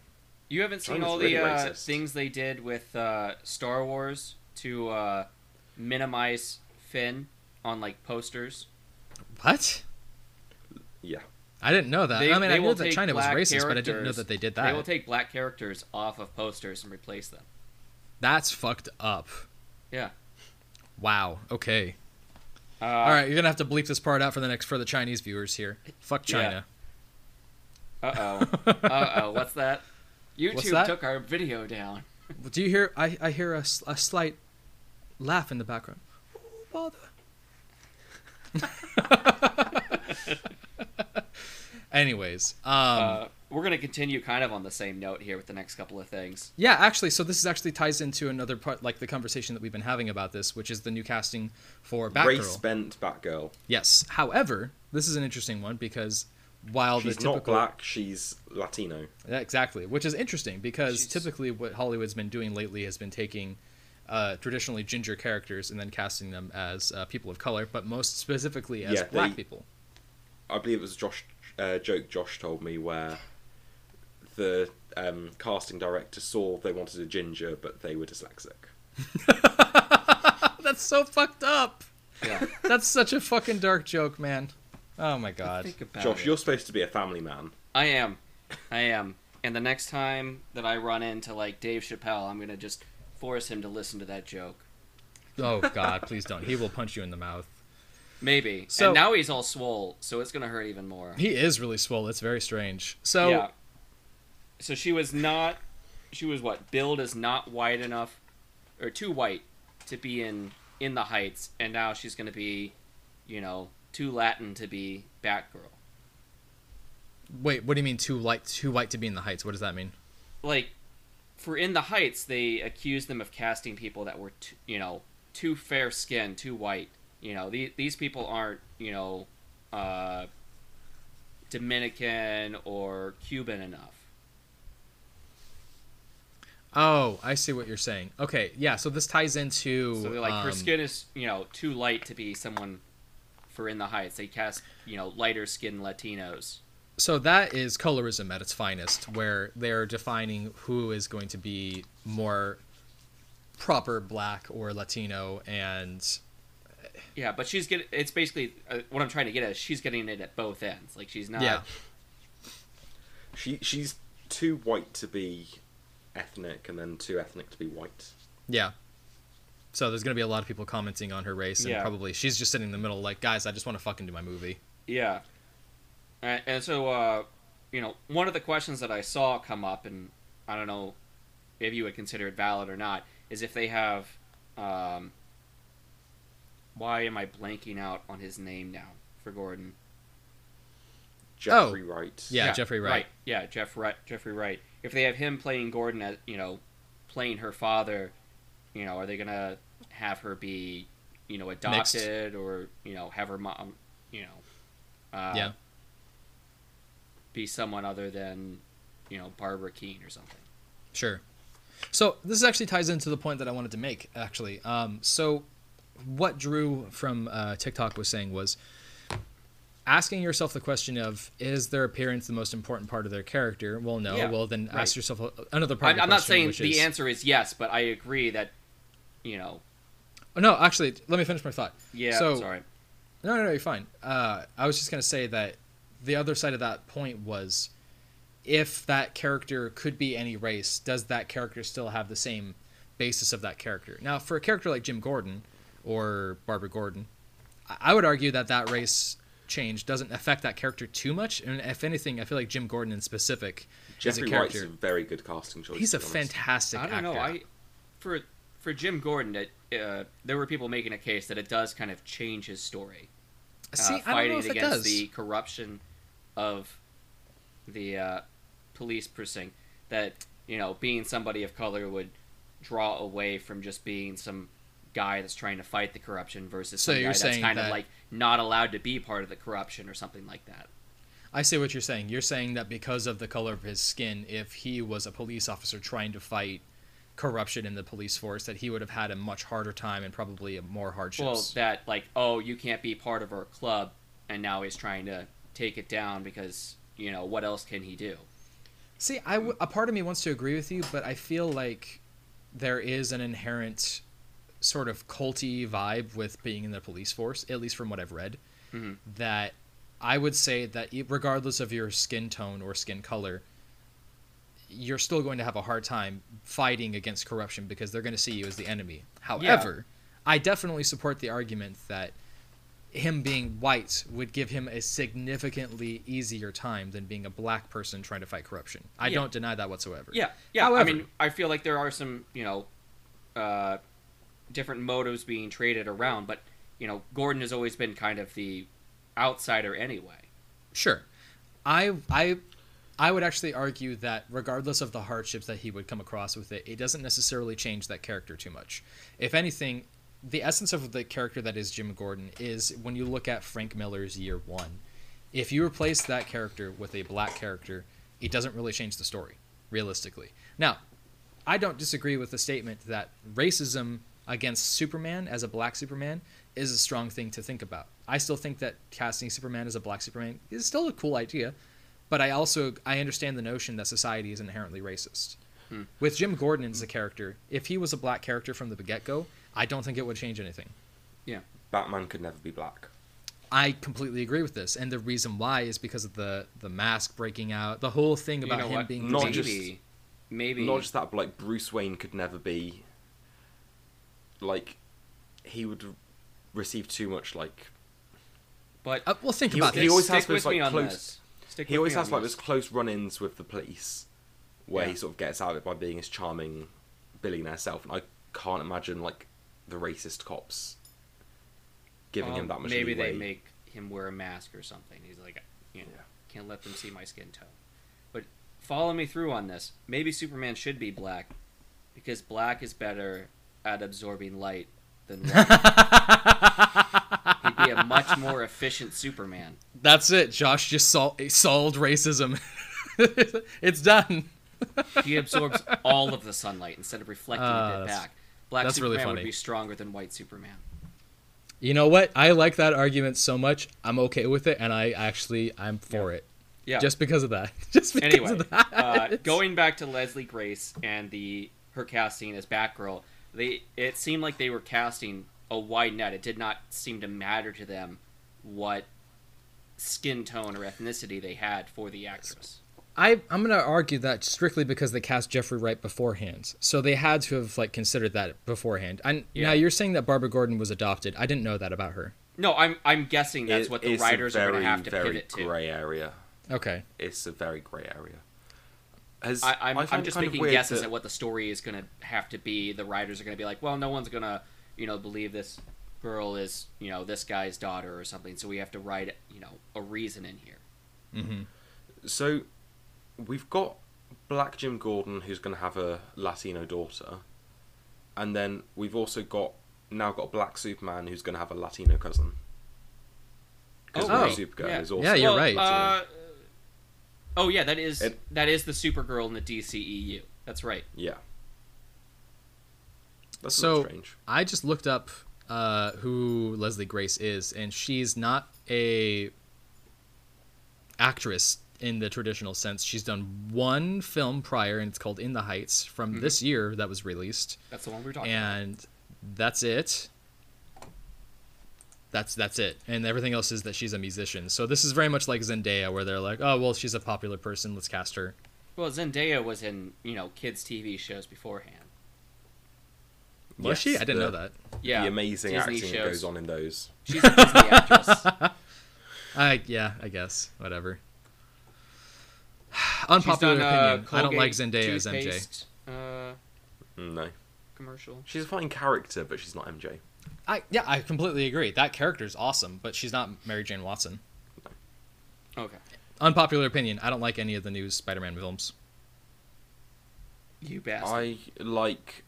You haven't seen China's all really the uh, things they did with uh, Star Wars to uh, minimize Finn on like posters. What? Yeah. I didn't know that. They- I mean, I knew that China was racist, but I didn't know that they did that. They will take black characters off of posters and replace them. That's fucked up. Yeah. Wow. Okay. Uh, All right, you're gonna have to bleep this part out for the next for the Chinese viewers here. Fuck Yeah. China. Uh oh. uh oh. What's that? YouTube that? took our video down. Do you hear? I, I hear a, a slight laugh in the background. Oh, bother. Anyways, um, uh, we're gonna continue kind of on the same note here with the next couple of things. yeah, actually, so this is actually ties into another part, like the conversation that we've been having about this, which is the new casting for Batgirl. Race bent Batgirl. Yes. However, this is an interesting one because while she's the typical not black, she's Latino. Yeah, exactly, which is interesting because She's- typically what Hollywood's been doing lately has been taking uh, traditionally ginger characters and then casting them as uh, people of color, but most specifically as Yeah, black they- people. I believe it was Josh uh, joke Josh told me where the um, casting director saw they wanted a ginger, but they were dyslexic. That's so fucked up. Yeah. That's such a fucking dark joke, man. Oh my god. Think about Josh, it. you're supposed to be a family man. I am. I am. And the next time that I run into like Dave Chappelle, I'm gonna just force him to listen to that joke. Oh god, please don't. He will punch you in the mouth. Maybe. So- and now he's all swole, so it's gonna hurt even more. He is really swole. It's very strange. So yeah. So she was not. She was what? Build is not wide enough, or too white to be in in the Heights, and now she's gonna be, you know, too Latin to be Batgirl. wait, what do you mean too light too white to be in the heights? What does that mean? like for in the heights they accused them of casting people that were too, you know too fair skinned too white you know the, these people aren't you know uh, dominican or cuban enough Oh, I see what you're saying. Okay, yeah, so this ties into so they're like her um, skin is you know too light to be someone for in the heights they cast you know lighter skinned latinos So that is colorism at its finest, where they're defining who is going to be more proper black or Latino, and Yeah, but she's getting. It's basically uh, what I'm trying to get at. Is she's getting it at both ends. Like she's not. yeah, She she's too white to be ethnic, and then too ethnic to be white. yeah. So there's gonna be a lot of people commenting on her race, and Yeah. probably she's just sitting in the middle, like, guys, I just want to fucking do my movie. Yeah. And, and so, uh, you know, one of the questions that I saw come up, and I don't know if you would consider it valid or not, is if they have. Um, why am I blanking out on his name now for Gordon? Jeffrey Wright. Yeah, Jeffrey Wright. Yeah, Jeff Wright. Jeffrey Wright. If they have him playing Gordon as you know, playing her father, you know, are they gonna have her be, you know, adopted or you know have her mom, you know, uh, Yeah. be someone other than, you know, Barbara Kean or something. Sure. So this actually ties into the point that I wanted to make. Actually, um, so what Drew from uh, TikTok was saying was asking yourself the question of is their appearance the most important part of their character? Well, no. Yeah, well, then right. ask yourself another part. I, of the I'm not saying the is- answer is yes, but I agree that, you know, Oh, no, actually, let me finish my thought. yeah. So- sorry. No, no, no, you're fine. Uh, I was just gonna say that the other side of that point was, if that character could be any race, does that character still have the same basis of that character? Now, for a character like Jim Gordon or Barbara Gordon, I- I would argue that that race change doesn't affect that character too much. And if anything, I feel like Jim Gordon in specific Jeffrey is a Wright's character. a very good casting choice. He's a to be honest. fantastic I don't know. actor. I for for Jim Gordon, it, uh, there were people making a case that it does kind of change his story. See, uh, I don't fighting know if it against the corruption of the uh, police precinct. That you know, being somebody of color would draw away from just being some guy that's trying to fight the corruption versus So some you're guy that's kind that- of like not allowed to be part of the corruption or something like that. I see what you're saying. You're saying that because of the color of his skin, if he was a police officer trying to fight corruption in the police force, that he would have had a much harder time and probably more hardships. Well, that like, oh, you can't be part of our club, and now he's trying to take it down because you know what else can he do? See, I w- a part of me wants to agree with you, but I feel like there is an inherent sort of culty vibe with being in the police force, at least from what I've read. Mhm. That I would say that regardless of your skin tone or skin color, you're still going to have a hard time fighting against corruption because they're going to see you as the enemy. However, I definitely support the argument that him being white would give him a significantly easier time than being a black person trying to fight corruption. I Yeah. don't deny that whatsoever. Yeah, yeah. However- I mean, I feel like there are some, you know, uh, different motives being traded around, but you know, Gordon has always been kind of the outsider anyway. Sure. I I I would actually argue that regardless of the hardships that he would come across with it, it doesn't necessarily change that character too much. If anything, the essence of the character that is Jim Gordon is when you look at Frank Miller's Year 1. If you replace that character with a black character, it doesn't really change the story, realistically. Now, I don't disagree with the statement that racism against Superman as a black Superman is a strong thing to think about. I still think that casting Superman as a black Superman is still a cool idea, but I also I understand the notion that society is inherently racist. Hmm. With Jim Gordon as a character, if he was a black character from the get-go, I don't think it would change anything. Yeah, Batman could never be black. I completely agree with this, and the reason why is because of the the mask breaking out, the whole thing about you know him what? being Not maybe, just- maybe Not just that, but like Bruce Wayne could never be. Like, he would receive too much like. but Uh, well, think He- about he this. always stick has with those, like, me on close- this. Stick He always has like those close run-ins with the police, where Yeah. he sort of gets out of it by being his charming billionaire self, and I can't imagine like the racist cops giving him Um, that much Maybe leeway. they make him wear a mask or something. He's like, you know, Yeah. can't let them see my skin tone. But follow me through on this. Maybe Superman should be black because black is better at absorbing light than white. Be a much more efficient Superman. That's it. Josh just sol- solved racism. it's done. He absorbs all of the sunlight instead of reflecting Ah, it back. Black that's really Superman funny. would be stronger than white Superman. You know what? I like that argument so much. I'm okay with it, and I actually I'm for it. Yeah. Just because of that. Just because anyway, of that. uh, going back to Leslie Grace and the her casting as Batgirl, they it seemed like they were casting a wide net. It did not seem to matter to them what skin tone or ethnicity they had for the actress. I I'm gonna argue that strictly because they cast Jeffrey Wright beforehand, so they had to have like considered that beforehand. And Yeah. now you're saying that Barbara Gordon was adopted. I didn't know that about her. No, I'm I'm guessing that's It- what the it's a writers are going to have to very pivot to. grey area. Okay. It's a very grey area. Has, I, I'm, I I'm just making guesses that- at what the story is going to have to be. The writers are going to be like, well, no one's going to, you know, believe this girl is, you know, this guy's daughter or something. So we have to write, you know, a reason in here. Mm-hmm. So, we've got Black Jim Gordon, who's going to have a Latino daughter, and then we've also got now got Black Superman, who's going to have a Latino cousin. Because Oh, right. Supergirl Yeah. is also Yeah, you're Well, right. Uh, oh yeah, that is It- that is the Supergirl in the DCEU. That's right. yeah. That's So- so, strange. I just looked up uh, who Leslie Grace is, and she's not a actress in the traditional sense. She's done one film prior, and it's called In the Heights from Mhm. this year that was released, That's the one we're talking and that's it. That's that's it, and everything else is that she's a musician. So this is very much like Zendaya, where they're like, "Oh, well, she's a popular person. Let's cast her." Well, Zendaya was in you know kids TV shows beforehand. Was she? I didn't the- know that. Yeah, the amazing Disney acting that shows. goes on in those. She's a Disney actress. I yeah, I guess whatever. Unpopular done, uh, opinion. I don't like Zendaya as MJ. Uh, Mm, No, commercial. she's a fine character, but she's not MJ. I yeah, I completely agree. That character's awesome, but she's not Mary Jane Watson. Okay. Unpopular opinion. I don't like any of the new Spider-Man films. You bastard. I like,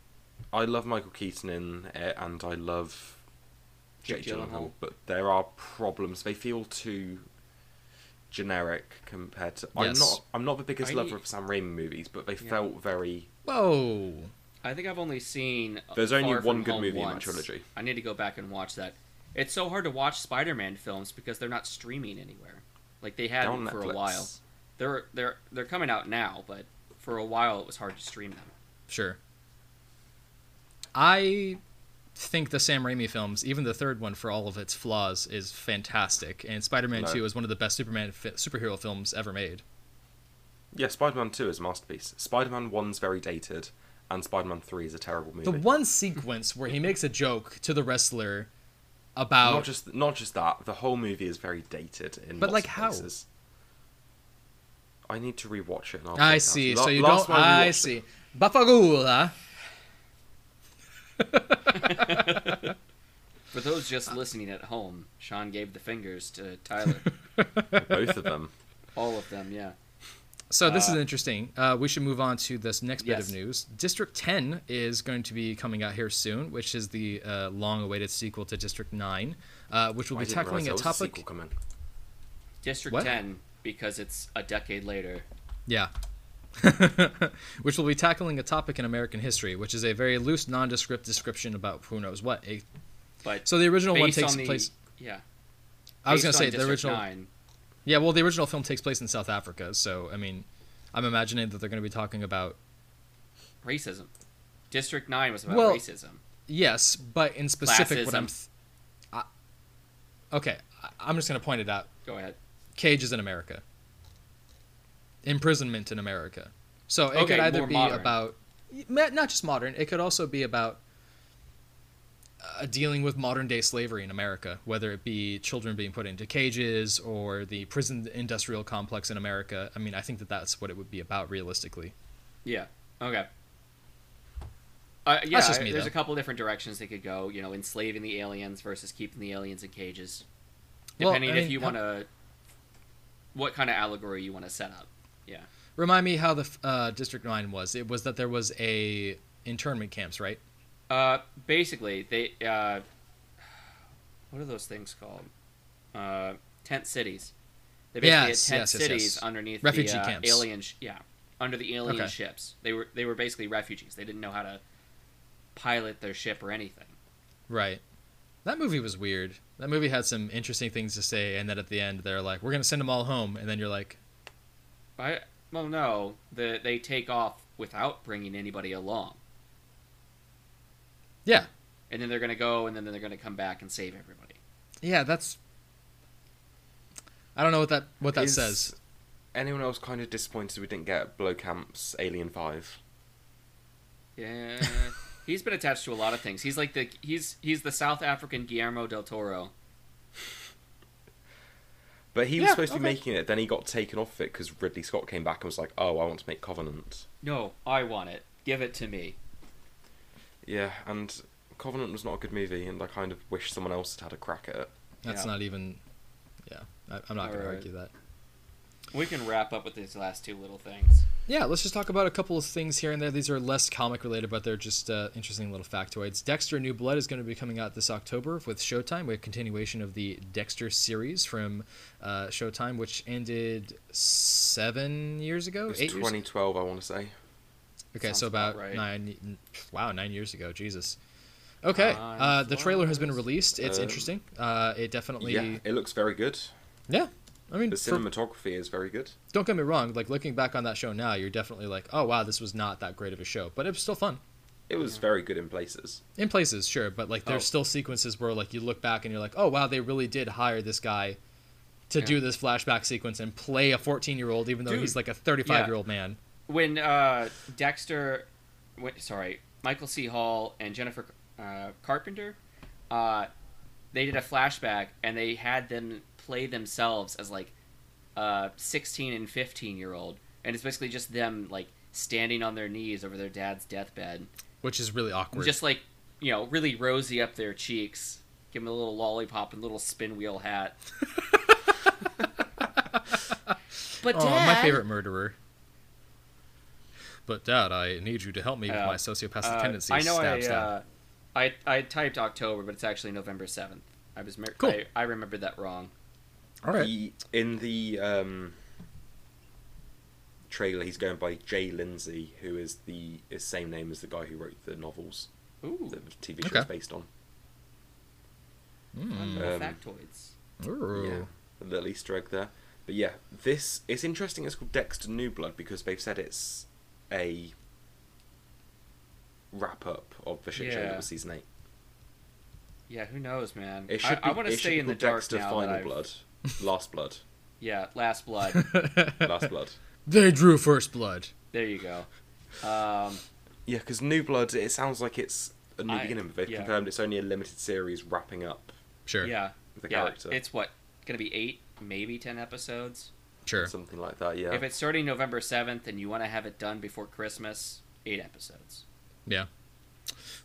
I love Michael Keaton in it, and I love Jake Jake Gyllenhaal. Gyllenhaal, but there are problems. They feel too generic compared to. Yes. I'm not. I'm not the biggest I- lover of Sam Raimi movies, but they Yeah. felt very. Whoa. I think I've only seen. uh, There's only one From good Home movie in that once. trilogy. I need to go back and watch that. It's so hard to watch Spider-Man films because they're not streaming anywhere. Like they had They're them for a while. They're they're they're coming out now, but for a while it was hard to stream them. Sure. I think the Sam Raimi films, even the third one for all of its flaws, is fantastic, and Spider-Man No. 2 is one of the best Superman fi- superhero films ever made. Yeah, Spider-Man Two is a masterpiece. Spider-Man One's very dated, and Spider-Man Three is a terrible movie. The one sequence where he makes a joke to the wrestler about Not just not just that. The whole movie is very dated in But, like, how? places. I need to rewatch it. And I'll I see. La- So you last don't. I I see. it- Bafagula. For those just listening at home, Sean gave the fingers to Tyler. Both of them. All of them, yeah. So this Uh, is interesting. Uh, we should move on to this next bit Yes. of news. District 10 is going to be coming out here soon, which is the uh, long-awaited sequel to District 9, uh, which will I be tackling a there was topic. sequel coming. District What? 10 because it's a decade later. Yeah. which will be tackling a topic in American history, which is a very loose, nondescript description about who knows what. A- But so the original one takes on the, place. Yeah. I was gonna on say the original. 9, Yeah, well, the original film takes place in South Africa, so I mean, I'm imagining that they're going to be talking about racism. District 9 was about Well- racism. yes, but in specific, what I'm. Th- I, okay, I- I'm just going to point it out. Go ahead. Cages in America. Imprisonment in America. So it Okay, could either be modern. about not just modern. It could also be about uh, dealing with modern day slavery in America, whether it be children being put into cages or the prison industrial complex in America. I mean, I think that that's what it would be about realistically. Yeah. Okay. Uh, yeah, me, there's though. a couple different directions they could go. You know, enslaving the aliens versus keeping the aliens in cages. Well, Depending I if you want to, what kind of allegory you want to set up. Yeah. Remind me how the uh, District Nine was. It was that there was a internment camps, right? Uh, basically, they uh, what are those things called? Uh, tent cities. They basically Yes, had tent yes, yes, cities underneath Refugee the uh, camps. alien. Sh- yeah, under the alien Okay. ships. They were they were basically refugees. They didn't know how to pilot their ship or anything. Right. That movie was weird. That movie had some interesting things to say, and then at the end they're like, "We're gonna send them all home," and then you're like, I well no, the they take off without bringing anybody along. Yeah, and then they're gonna go, and then they're gonna come back and save everybody. yeah, that's. I don't know what that what that Is says. Anyone else kind of disappointed we didn't get Blomkamp's Alien Five? Yeah, he's been attached to a lot of things. He's like the he's he's the South African Guillermo del Toro. But he was Yeah, supposed to be okay. making it, then he got taken off it because Ridley Scott came back and was like, "Oh, I want to make Covenant." No, I want it. Give it to me. Yeah, and Covenant was not a good movie, and I kind of wish someone else had had a crack at it. That's Yeah. not even. Yeah, I, I'm not going to argue that. We can wrap up with these last two little things. Yeah, let's just talk about a couple of things here and there. These are less comic related, but they're just uh, interesting little factoids. Dexter New Blood is going to be coming out this October with Showtime, a continuation of the Dexter series from uh, Showtime, which ended seven years ago, It eight years. 2012, I want to say. Okay, Sounds so about about right. nine. Wow, nine years ago. Jesus. Okay, uh, the trailer has been released. It's Um, interesting. Uh, it definitely. Yeah, it looks very good. Yeah. I mean, The for- cinematography is very good. don't get me wrong. Like looking back on that show now, you're definitely like, oh wow, this was not that great of a show, but it was still fun. It was very good in places. In places, sure, but like there's Oh. still sequences where like you look back and you're like, oh wow, they really did hire this guy to Yeah. do this flashback sequence and play a 14 year old, even though Dude, he's like a 35 year old man. When uh, Dexter, wait, sorry, Michael C. Hall and Jennifer uh, Carpenter, uh, they did a flashback and they had them play themselves as like uh, 16 and 15 year old, and it's basically just them like standing on their knees over their dad's deathbed, Which is really awkward. just like you know, really rosy up their cheeks. Give them a little lollipop and little spin wheel hat. but oh, my favorite murderer. But Dad, I need you to help me with Uh, my sociopathic Uh, tendencies. I know stab, I, stab. uh, I I typed October, but it's actually November seventh. I was mer- Cool. I, I remembered that wrong. All right. He, in the um, trailer, he's going by Jay Lindsay, who is the is same name as the guy who wrote the novels Ooh, that the TV show is Okay. based on. fun Mm. Um, factoids. Ooh. Yeah, a little Easter egg there. But yeah, this it's interesting. It's called Dexter New Blood because they've said it's a wrap up of the shit show Yeah. that was season eight. Yeah, who knows, man? It should I, be, I want to it stay in the dark Dexter now. Final that I've- Blood, Last Blood, Yeah, Last Blood. Last Blood. they drew first blood. there you go. Um, Yeah, because New Blood, it sounds like it's a new I- beginning, but they've yeah. confirmed it's only a limited series wrapping up Sure. yeah, the yeah. character. It's what gonna be eight, maybe ten episodes. Sure. Something like that, yeah. If it's starting November seventh and you want to have it done before Christmas, eight episodes. Yeah.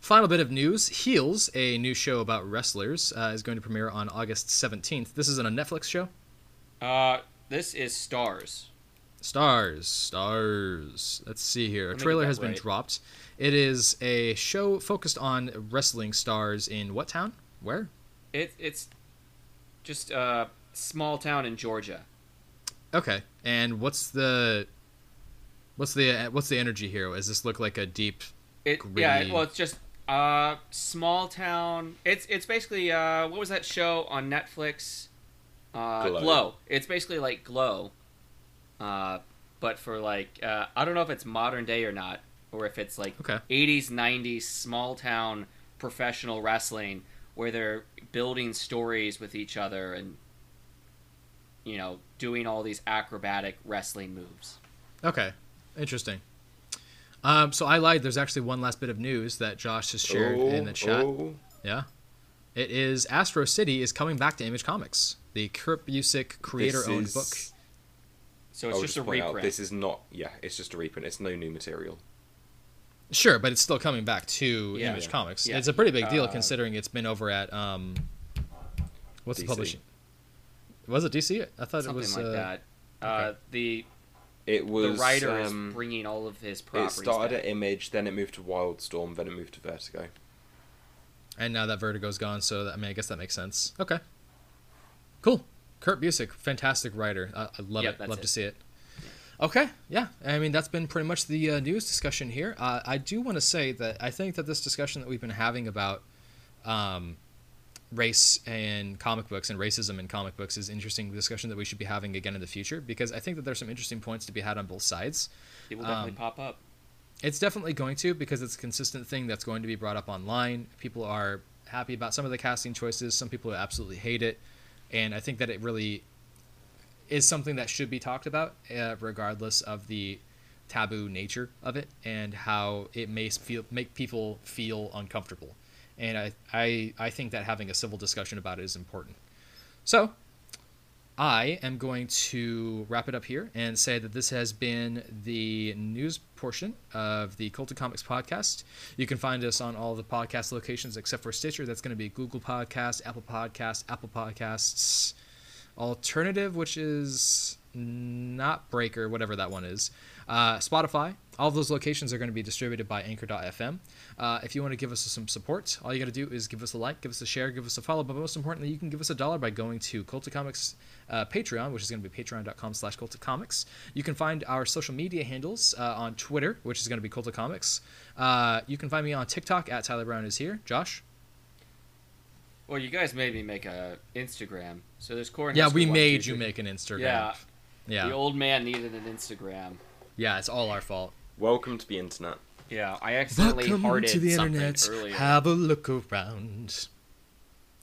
Final bit of news: Heels, a new show about wrestlers, uh, is going to premiere on August 17th. This is on a Netflix show. Uh, this is Starz. Starz, Starz. Let's see here. A Let me get trailer has been dropped. It is a show focused on wrestling stars in what town? Where? It it's just a small town in Georgia. Okay. And what's the what's the what's the energy here? Does this look like a deep? It yeah. Well, it's just uh small town. It's it's basically uh what was that show on Netflix? Uh, Glow. Glow. It's basically like Glow, uh, but for like uh, I don't know if it's modern day or not, or if it's like Okay. 80s 90s small town professional wrestling where they're building stories with each other and you know doing all these acrobatic wrestling moves. Okay. Interesting. Um, so I lied. There's actually one last bit of news that Josh has shared in the chat. oh. Yeah. It is Astro City is coming back to Image Comics. The Kurt Busiek creator-owned This book. is- So I it's would just a point out, reprint. this is not, yeah, it's just a reprint. It's no new material. Sure, but it's still coming back to Yeah. Image Yeah. Comics. Yeah. It's a pretty big deal Uh, considering it's been over at um, what's the publishing? Was it DC? I thought something it was like uh, that. Uh, okay. The It the was. writer um, is bringing all of his properties. It started back. at Image, then it moved to Wildstorm, then it moved to Vertigo. And now that Vertigo's gone, so that, I mean, I guess that makes sense. Okay, cool. Kurt Busiek, fantastic writer. I, I love Yep, it. that's Love it. to see it. Okay, yeah. I mean, that's been pretty much the uh, news discussion here. Uh, I do want to say that I think that this discussion that we've been having about um, race and comic books and racism in comic books is an interesting discussion that we should be having again in the future because I think that there's some interesting points to be had on both sides. It will definitely um, pop up. it's definitely going to because it's a consistent thing that's going to be brought up online. People are happy about some of the casting choices. Some people absolutely hate it, and I think that it really is something that should be talked about, uh, regardless of the taboo nature of it and how it may feel make people feel uncomfortable. And I, I, I think that having a civil discussion about it is important. So, I am going to wrap it up here and say that this has been the news portion of the Cult of Comics podcast. You can find us on all the podcast locations except for Stitcher. That's going to be Google Podcast, Apple Podcast, Apple Podcasts, Alternative, which is not Breaker, whatever that one is. Uh, Spotify, all those locations are going to be distributed by Anchor.fm. Uh, if you want to give us some support, all you got to do is give us a like, give us a share, give us a follow, but most importantly, you can give us a dollar by going to Cult of Comics uh, Patreon, which is going to be patreon.com slash Cult of Comics. You can find our social media handles uh, on Twitter, which is going to be Cult of Comics. Uh, you can find me on TikTok at Tyler Brown is here. Josh? Well, you guys made me make a Instagram. So there's Corey. Yeah, we made you make an Instagram. Yeah. Yeah. The old man needed an Instagram. Yeah, it's all our fault. Welcome to the internet. Yeah, I accidentally hearted something earlier. Have a look around.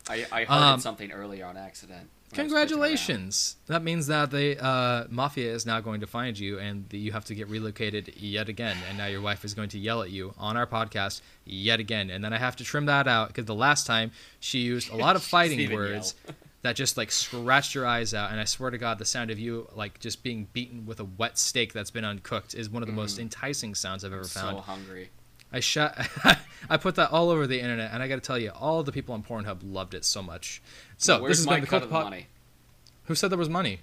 I, I hearted Um, something earlier on accident. when I was clicking Congratulations! That means that the uh, mafia is now going to find you, and that you have to get relocated yet again. And now your wife is going to yell at you on our podcast yet again. And then I have to trim that out because the last time she used a lot of fighting words that just like scratched your eyes out. And I swear to God, the sound of you like just being beaten with a wet steak that's been uncooked is one of the most mm-hmm. enticing sounds I've ever around. found. So hungry. I shot. I put that all over the internet, and I got to tell you, all the people on Pornhub loved it so much. So Where's this has my been the cut Cult of the money? Who said there was money?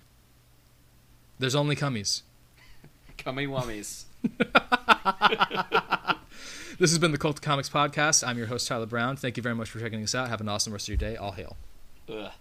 There's only cummies. Cummy wummies. This has been the Cult of Comics podcast. I'm your host Tyler Brown. Thank you very much for checking us out. Have an awesome rest of your day. All hail. Ugh.